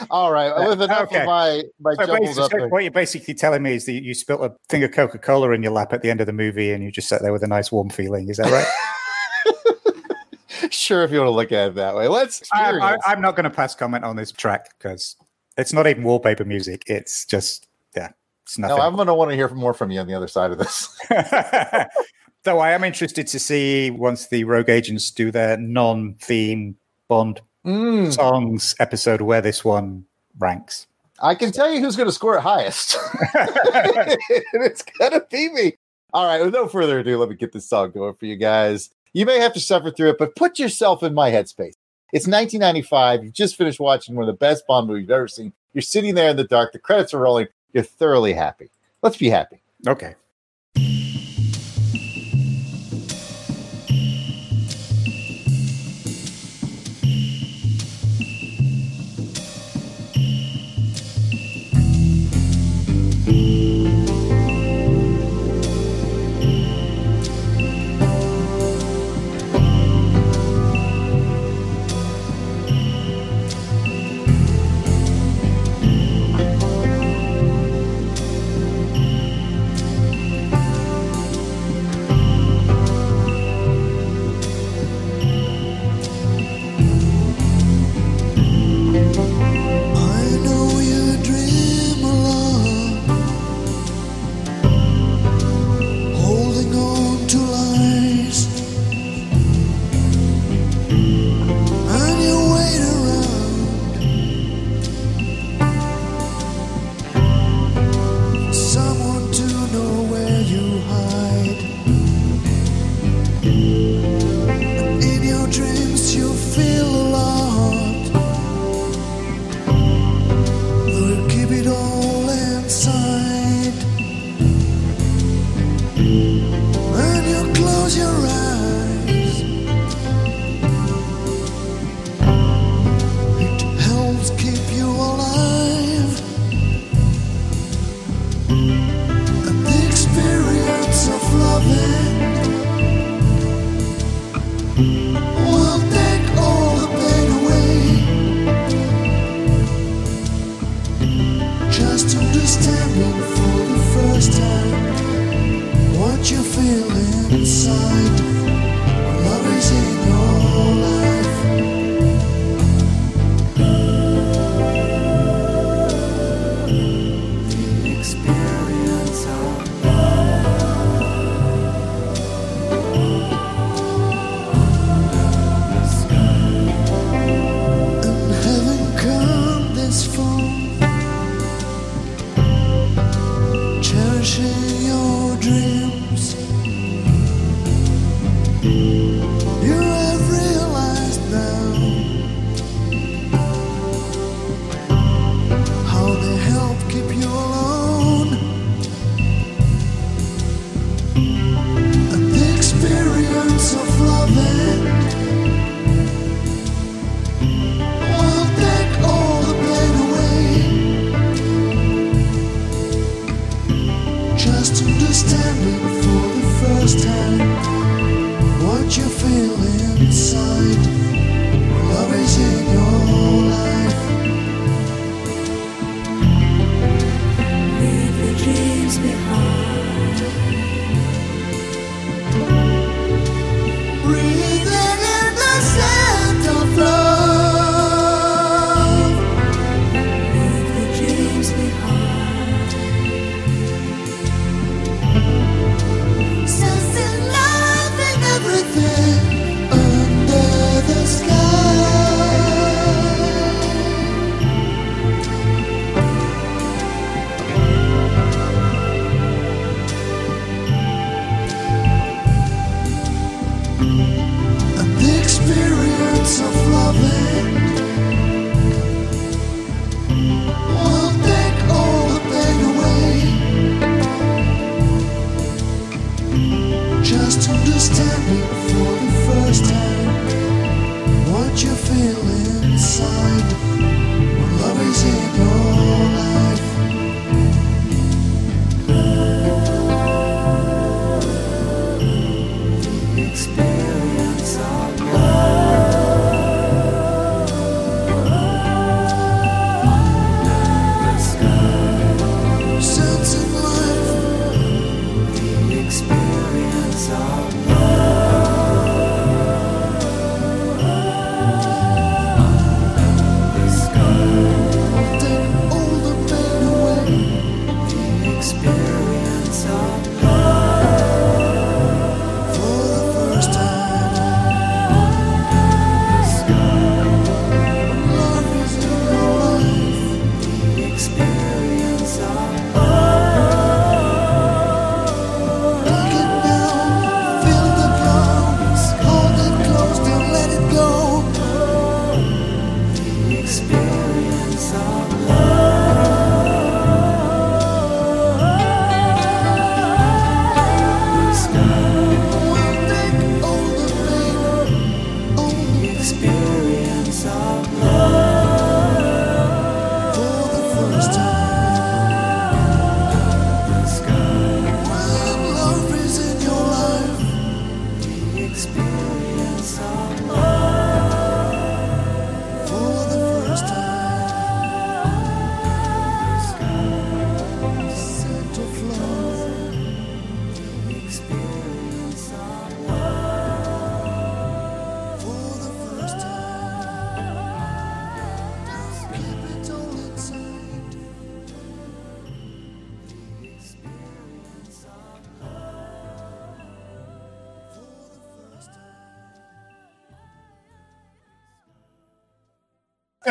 S7: all right, with enough
S8: Okay.
S7: of my my
S8: So
S7: up.
S8: what you're basically telling me is that you spilt a thing of Coca Cola in your lap at the end of the movie and you just sat there with a nice warm feeling. Is that right?
S7: Sure, if you want to look at it that way. Let's
S8: I, I'm not going to pass comment on this track because it's not even wallpaper music. It's just, yeah, it's
S7: no,
S8: nothing.
S7: I'm going to want to hear more from you on the other side of this. (laughs) (laughs)
S8: Though I am interested to see once the Rogue Agents do their non theme Bond
S7: Mm,
S8: songs episode where this one ranks.
S7: I can tell you who's going to score it highest. (laughs) it's going to be me. All right, with no further ado, let me get this song going for you guys. You may have to suffer through it, but put yourself in my headspace. It's 1995. You've just finished watching one of the best Bond movies you've ever seen. You're sitting there in the dark. The credits are rolling. You're thoroughly happy. Let's be happy.
S8: Okay.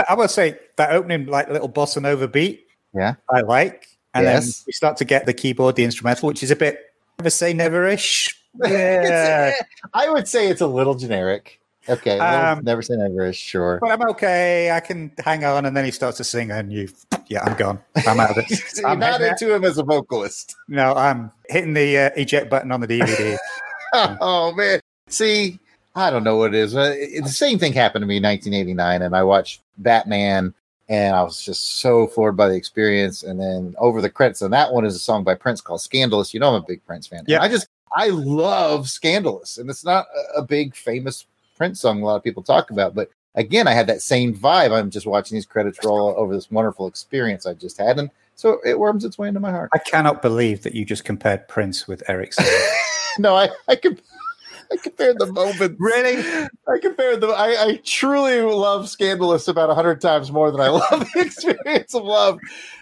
S8: I would say that opening like a little bossa nova beat
S7: Yeah.
S8: I like, and then we start to get the keyboard, the instrumental, which is a bit never say never-ish. (laughs) Yeah,
S7: I would say it's a little generic. Okay.
S8: Um,
S7: never say never is sure.
S8: but I'm okay. I can hang on, and then he starts to sing, and you, yeah, I'm gone. I'm out of it. (laughs) I'm
S7: not into him as a vocalist.
S8: No, I'm hitting the uh, eject button on the DVD. (laughs)
S7: oh man. See, I don't know what it is. Uh, it- the same thing happened to me in 1989, and I watched Batman, and I was just so floored by the experience. And then over the credits, and that one is a song by Prince called "Scandalous." You know, I'm a big Prince fan.
S8: Yeah.
S7: I just I love "Scandalous," and it's not a, a big famous Prince song. A lot of people talk about, but again, I had that same vibe. I'm just watching these credits roll over this wonderful experience I just had, and so it worms its way into my heart.
S8: I cannot believe that you just compared Prince with Eric. (laughs)
S7: No, I I could. (laughs) I compared the moment.
S8: Really?
S7: I compared the. I, I truly love Scandalous about a hundred times more than I love the (laughs) experience of love.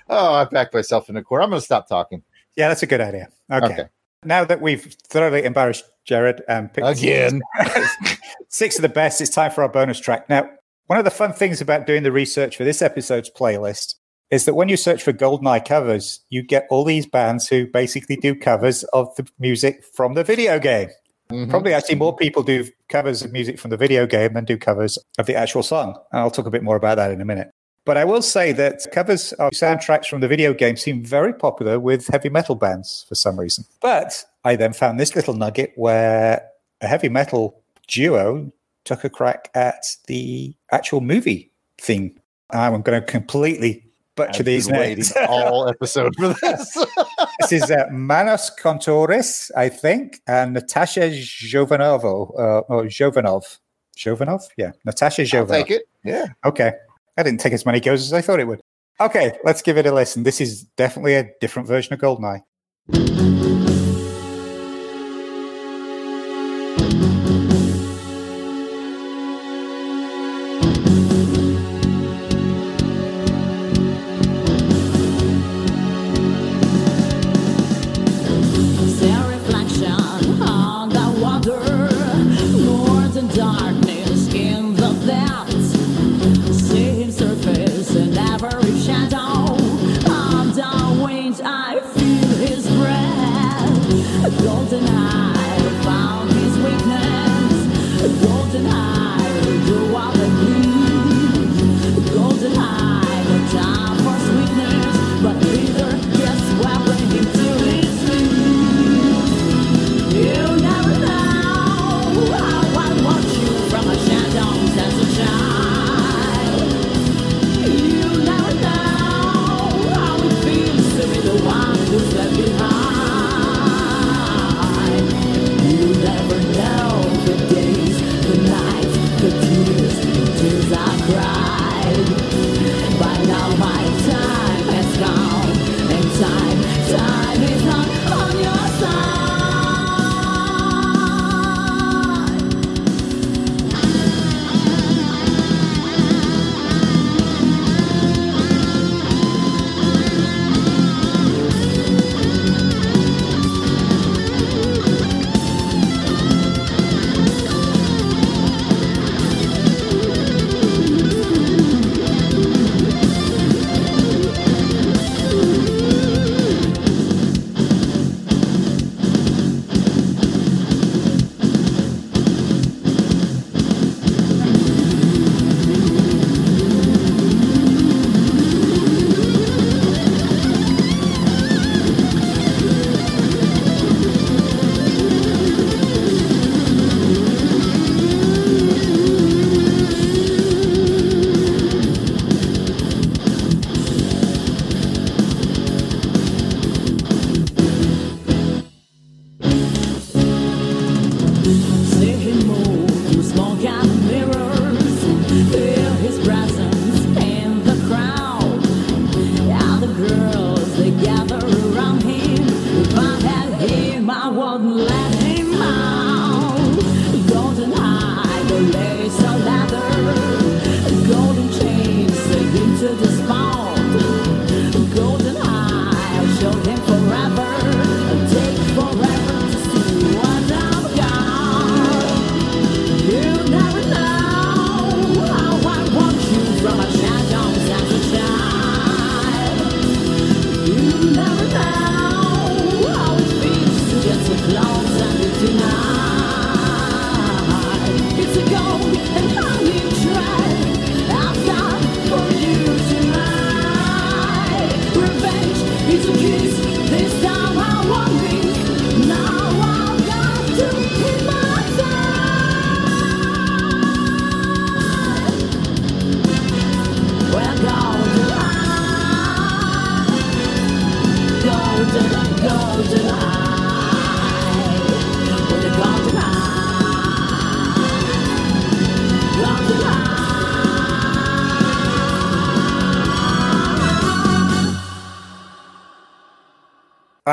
S7: Oh, I backed myself in a corner. I'm going to stop talking
S8: yeah, that's a good idea. Okay.
S7: Okay.
S8: Now that we've thoroughly embarrassed Jared and picked
S7: again. (laughs)
S8: six of the best, it's time for our bonus track. Now, one of the fun things about doing the research for this episode's playlist is that when you search for GoldenEye covers, you get all these bands who basically do covers of the music from the video game.
S7: Mhm.
S8: Probably actually more people do covers of music from the video game than do covers of the actual song. And I'll talk a bit more about that in a minute. But I will say that covers of soundtracks from the video game seem very popular with heavy metal bands for some reason. But I then found this little nugget where a heavy metal duo took a crack at the actual movie theme. I'm going to completely butcher
S7: I've
S8: these names.
S7: all episode for (laughs) this.
S9: this is uh, Manos Contouris, I think, and Natasha Jovanovo, uh, or Jovanov. Jovanov? Yeah, Natasha
S7: I'll
S9: Jovanov.
S7: take it. Yeah.
S9: Okay. I didn't take as many goes as I thought it would. Okay, let's give it a listen. This is definitely a different version of Goldeneye.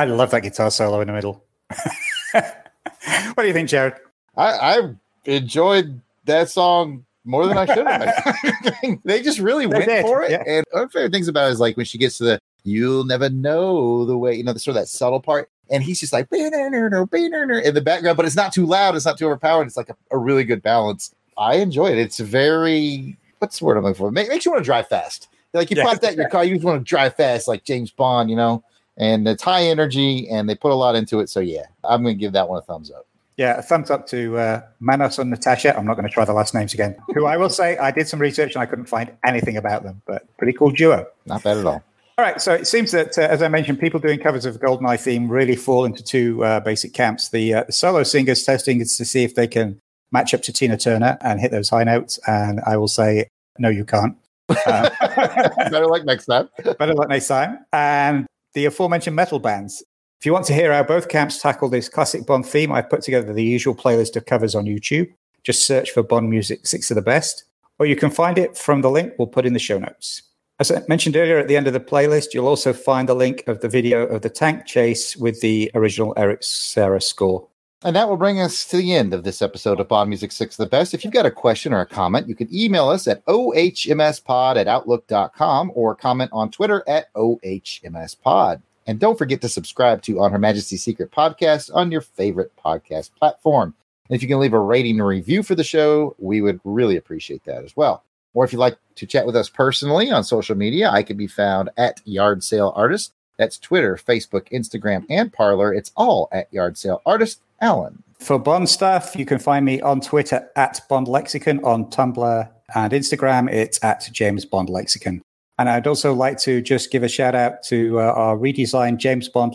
S8: I
S9: love that guitar solo in the middle. (laughs) what do you think, Jared?
S7: I, I enjoyed that song more than I should have. (laughs) (laughs) they just really
S9: They
S7: went
S9: did,
S7: for it.
S9: yeah.
S7: And one of my favorite things about it is like when she gets to the you'll never know the way, you know, the sort of that subtle part. And he's just like in the background, but it's not too loud, it's not too overpowered. It's like a, a really good balance. I enjoy it. It's very what's the word I'm looking for? Make, makes you want to drive fast. Like you
S9: Yeah.
S7: pop that in your car, you just want to drive fast, like James Bond, you know. And it's high energy, and they put a lot into it. So yeah, I'm going to give that one a thumbs up.
S9: Yeah, a thumbs up to uh, Manos and Natasha. I'm not going to try the last names again. Who I will say, I did some research and I couldn't find anything about them, but pretty cool duo.
S7: Not bad at all.
S9: All right, so it seems that, uh, as I mentioned, people doing covers of Goldeneye theme really fall into two uh, basic camps. The, uh, the solo singers testing is to see if they can match up to Tina Turner and hit those high notes, and I will say, no, you can't. Uh, (laughs)
S7: Better luck next time. (laughs)
S9: better luck next time. And the aforementioned metal bands,
S8: If you want to hear how both camps tackle this classic Bond theme, I've put together the usual playlist of covers on YouTube. Just search for Bond Music 6 of the Best, or you can find it from the link we'll put in the show notes. As I mentioned earlier, at the end of the playlist, you'll also find the link of the video of the tank chase with the original Eric Serra score.
S7: And that will bring us to the end of this episode of Bond Music 6 the Best. If you've got a question or a comment, you can email us at ohmspod at outlook.com or comment on Twitter at ohmspod. And don't forget to subscribe to On Her Majesty's Secret Podcast on your favorite podcast platform. And if you can leave a rating and review for the show, we would really appreciate that as well. Or if you'd like to chat with us personally on social media, I can be found at Yard Sale Artist. That's Twitter, Facebook, Instagram, and Parler. It's all at Yard Sale Artist. Alan.
S8: For Bond stuff, you can find me on Twitter at Bond Lexicon, on Tumblr and Instagram, it's at James Bond Lexicon. And I'd also like to just give a shout out to uh, our redesigned James Bond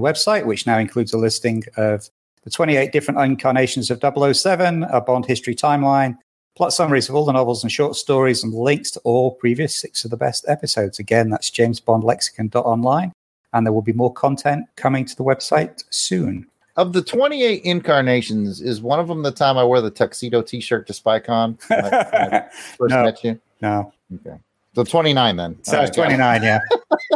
S8: website, which now includes a listing of the 28 different incarnations of 007, a Bond history timeline, plot summaries of all the novels and short stories, and links to all previous six of the best episodes. Again, that's James Bond Lexicon.online. And there will be more content coming to the website soon.
S7: Of the 28 incarnations, is one of them the time I wore the tuxedo t shirt to SpyCon? when (laughs) I, when I first
S8: No.
S7: met you?
S8: No.
S7: Okay. So 29 then.
S8: So it's
S7: right,
S8: 29, yeah.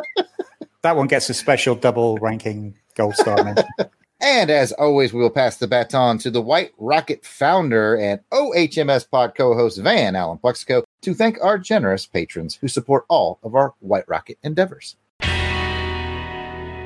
S8: (laughs) that one gets a special double ranking gold star mention. (laughs)
S7: And as always, we will pass the baton to the White Rocket founder and OHMS pod co host Van Allen Plexico to thank our generous patrons who support all of our White Rocket endeavors.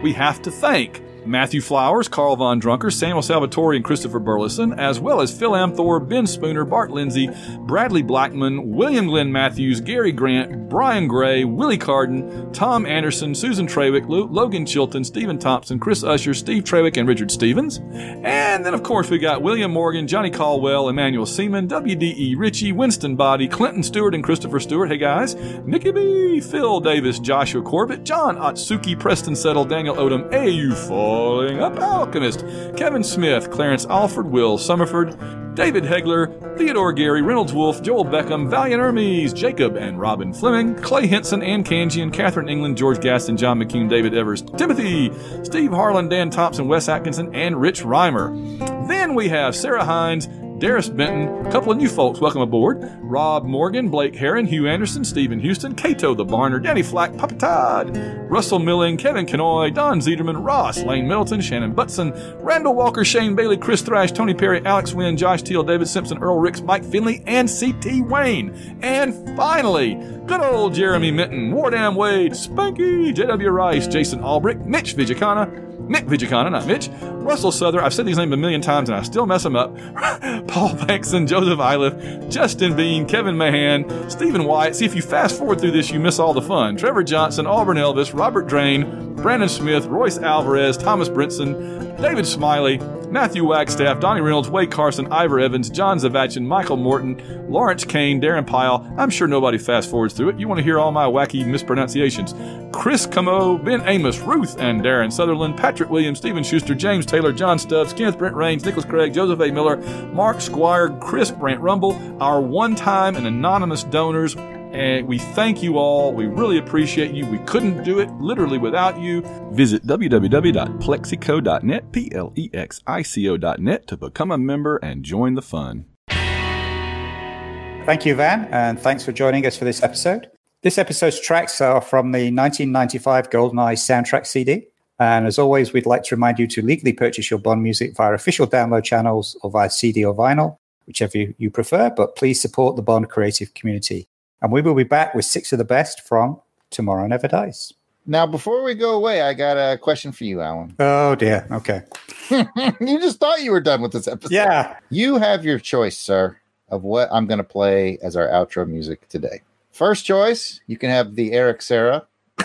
S10: We have to thank Matthew Flowers, Carl Von Drunker, Samuel Salvatore, and Christopher Burleson, as well as Phil Amthor, Ben Spooner, Bart Lindsey, Bradley Blackman, William Glenn Matthews, Gary Grant, Brian Gray, Willie Carden, Tom Anderson, Susan Trawick, Logan Chilton, Stephen Thompson, Chris Usher, Steve Trawick, and Richard Stevens. And then, of course, we got William Morgan, Johnny Caldwell, Emmanuel Seaman, W.D.E. Ritchie, Winston Body, Clinton Stewart, and Christopher Stewart. Hey, guys. Nikki B, Phil Davis, Joshua Corbett, John Otsuki, Preston Settle, Daniel Odom, AU4. Calling Up Alchemist, Kevin Smith, Clarence Alford, Will Summerford, David Hegler, Theodore Gary, Reynolds Wolf, Joel Beckham, Valiant Hermes, Jacob and Robin Fleming, Clay Henson, Ann Kanjian, Catherine England, George Gaston, John McCune, David Evers, Timothy, Steve Harlan, Dan Thompson, Wes Atkinson, and Rich Reimer. Then we have Sarah Hines, Darius Benton, a couple of new folks welcome aboard. Rob Morgan, Blake Heron, Hugh Anderson, Stephen Houston, Cato the Barner, Danny Flack, Papa Todd, Russell Milling, Kevin Kenoy, Don Zederman, Ross, Lane Middleton, Shannon Butson, Randall Walker, Shane Bailey, Chris Thrash, Tony Perry, Alex Wynn, Josh Teal, David Simpson, Earl Ricks, Mike Finley, and CT Wayne. And finally, good old Jeremy Minton, Wardam Wade, Spanky, JW Rice, Jason Albrecht, Mitch Vijacana, Mick Vijacana, not Mitch, Russell Souther, I've said these names a million times and I still mess them up, (laughs) Paul Bankson, Joseph Iliff, Justin Bean, Kevin Mahan, Stephen White. See, if you fast forward through this, you miss all the fun. Trevor Johnson, Auburn Elvis, Robert Drain, Brandon Smith, Royce Alvarez, Thomas Brinson, David Smiley, Matthew Wagstaff, Donnie Reynolds, Wade Carson, Ivor Evans, John Zavachin, Michael Morton, Lawrence Kane, Darren Pyle. I'm sure nobody fast forwards through it. You want to hear all my wacky mispronunciations. Chris Camo, Ben Amos, Ruth and Darren Sutherland, Patrick Williams, Stephen Schuster, James Taylor, John Stubbs, Kenneth Brent Rains, Nicholas Craig, Joseph A. Miller, Mark Squire, Chris Brant Rumble, our one time and anonymous donors. And we thank you all. We really appreciate you. We couldn't do it literally without you. Visit www.plexico.net, P L E X I C O.net to become a member and join the fun.
S8: Thank you, Van, and thanks for joining us for this episode. This episode's tracks are from the 1995 GoldenEye soundtrack CD. And as always, we'd like to remind you to legally purchase your Bond music via official download channels or via CD or vinyl, whichever you, you prefer, but please support the Bond creative community. And we will be back with six of the best from Tomorrow Never Dies.
S7: Now, before we go away, I got a question for you, Alan.
S8: Oh, dear. Okay. (laughs)
S7: you just thought you were done with this episode.
S8: Yeah.
S7: You have your choice, sir, of what I'm going to play as our outro music today. First choice, you can have the Eric Serra (laughs)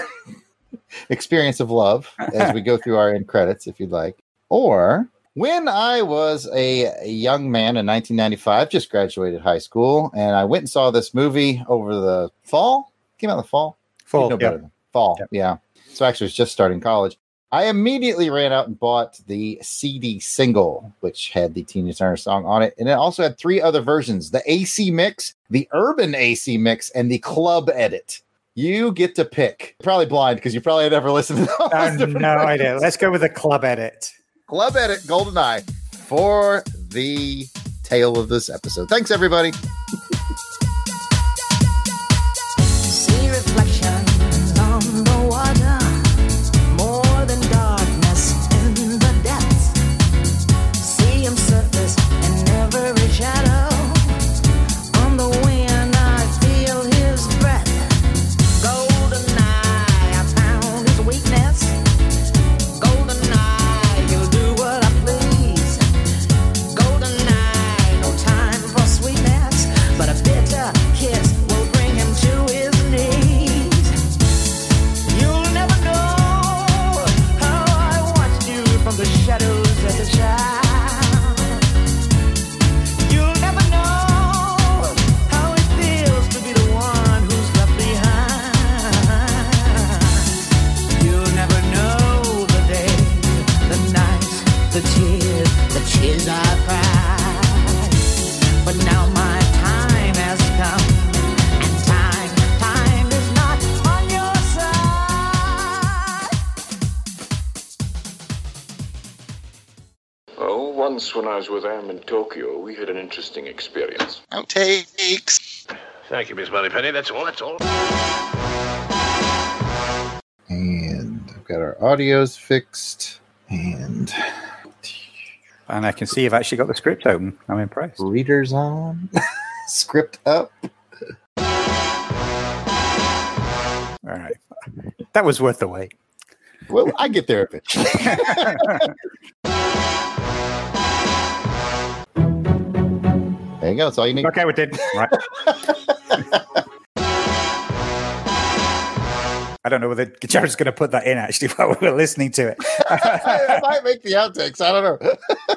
S7: experience of love as we go through our end credits, if you'd like. Or when I was a, young man in 1995, just graduated high school, and I went and saw this movie over the fall. Came out in the fall.
S8: Fall,
S7: know
S8: yeah.
S7: Fall. Yeah. So actually, it's just starting college. I immediately ran out and bought the CD single, which had the Tina Turner song on it. And it also had three other versions the AC mix, the urban AC mix, and the club edit.
S11: You get to pick. Probably blind because you probably had never listened to those.
S8: I (laughs) have no
S11: versions.
S8: idea. Let's go with the club edit.
S11: Club Edit GoldenEye for the tail of this episode. Thanks, everybody.
S12: Had interesting experience.
S5: Outtakes. Thank you, Miss Moneypenny. That's all. That's all.
S11: And I've got our audios fixed. And
S8: And I can see you've actually got the script open. I'm impressed.
S11: readers on. (laughs) Script up.
S8: All right. That was worth the wait.
S11: Well, I get there eventually. (laughs) (laughs) there you go. That's all you need.
S8: Okay, we did. Right. (laughs) I don't know whether Jared's going to put that in actually (laughs) while we were listening to it. (laughs)
S11: I might make the outtakes. I don't know.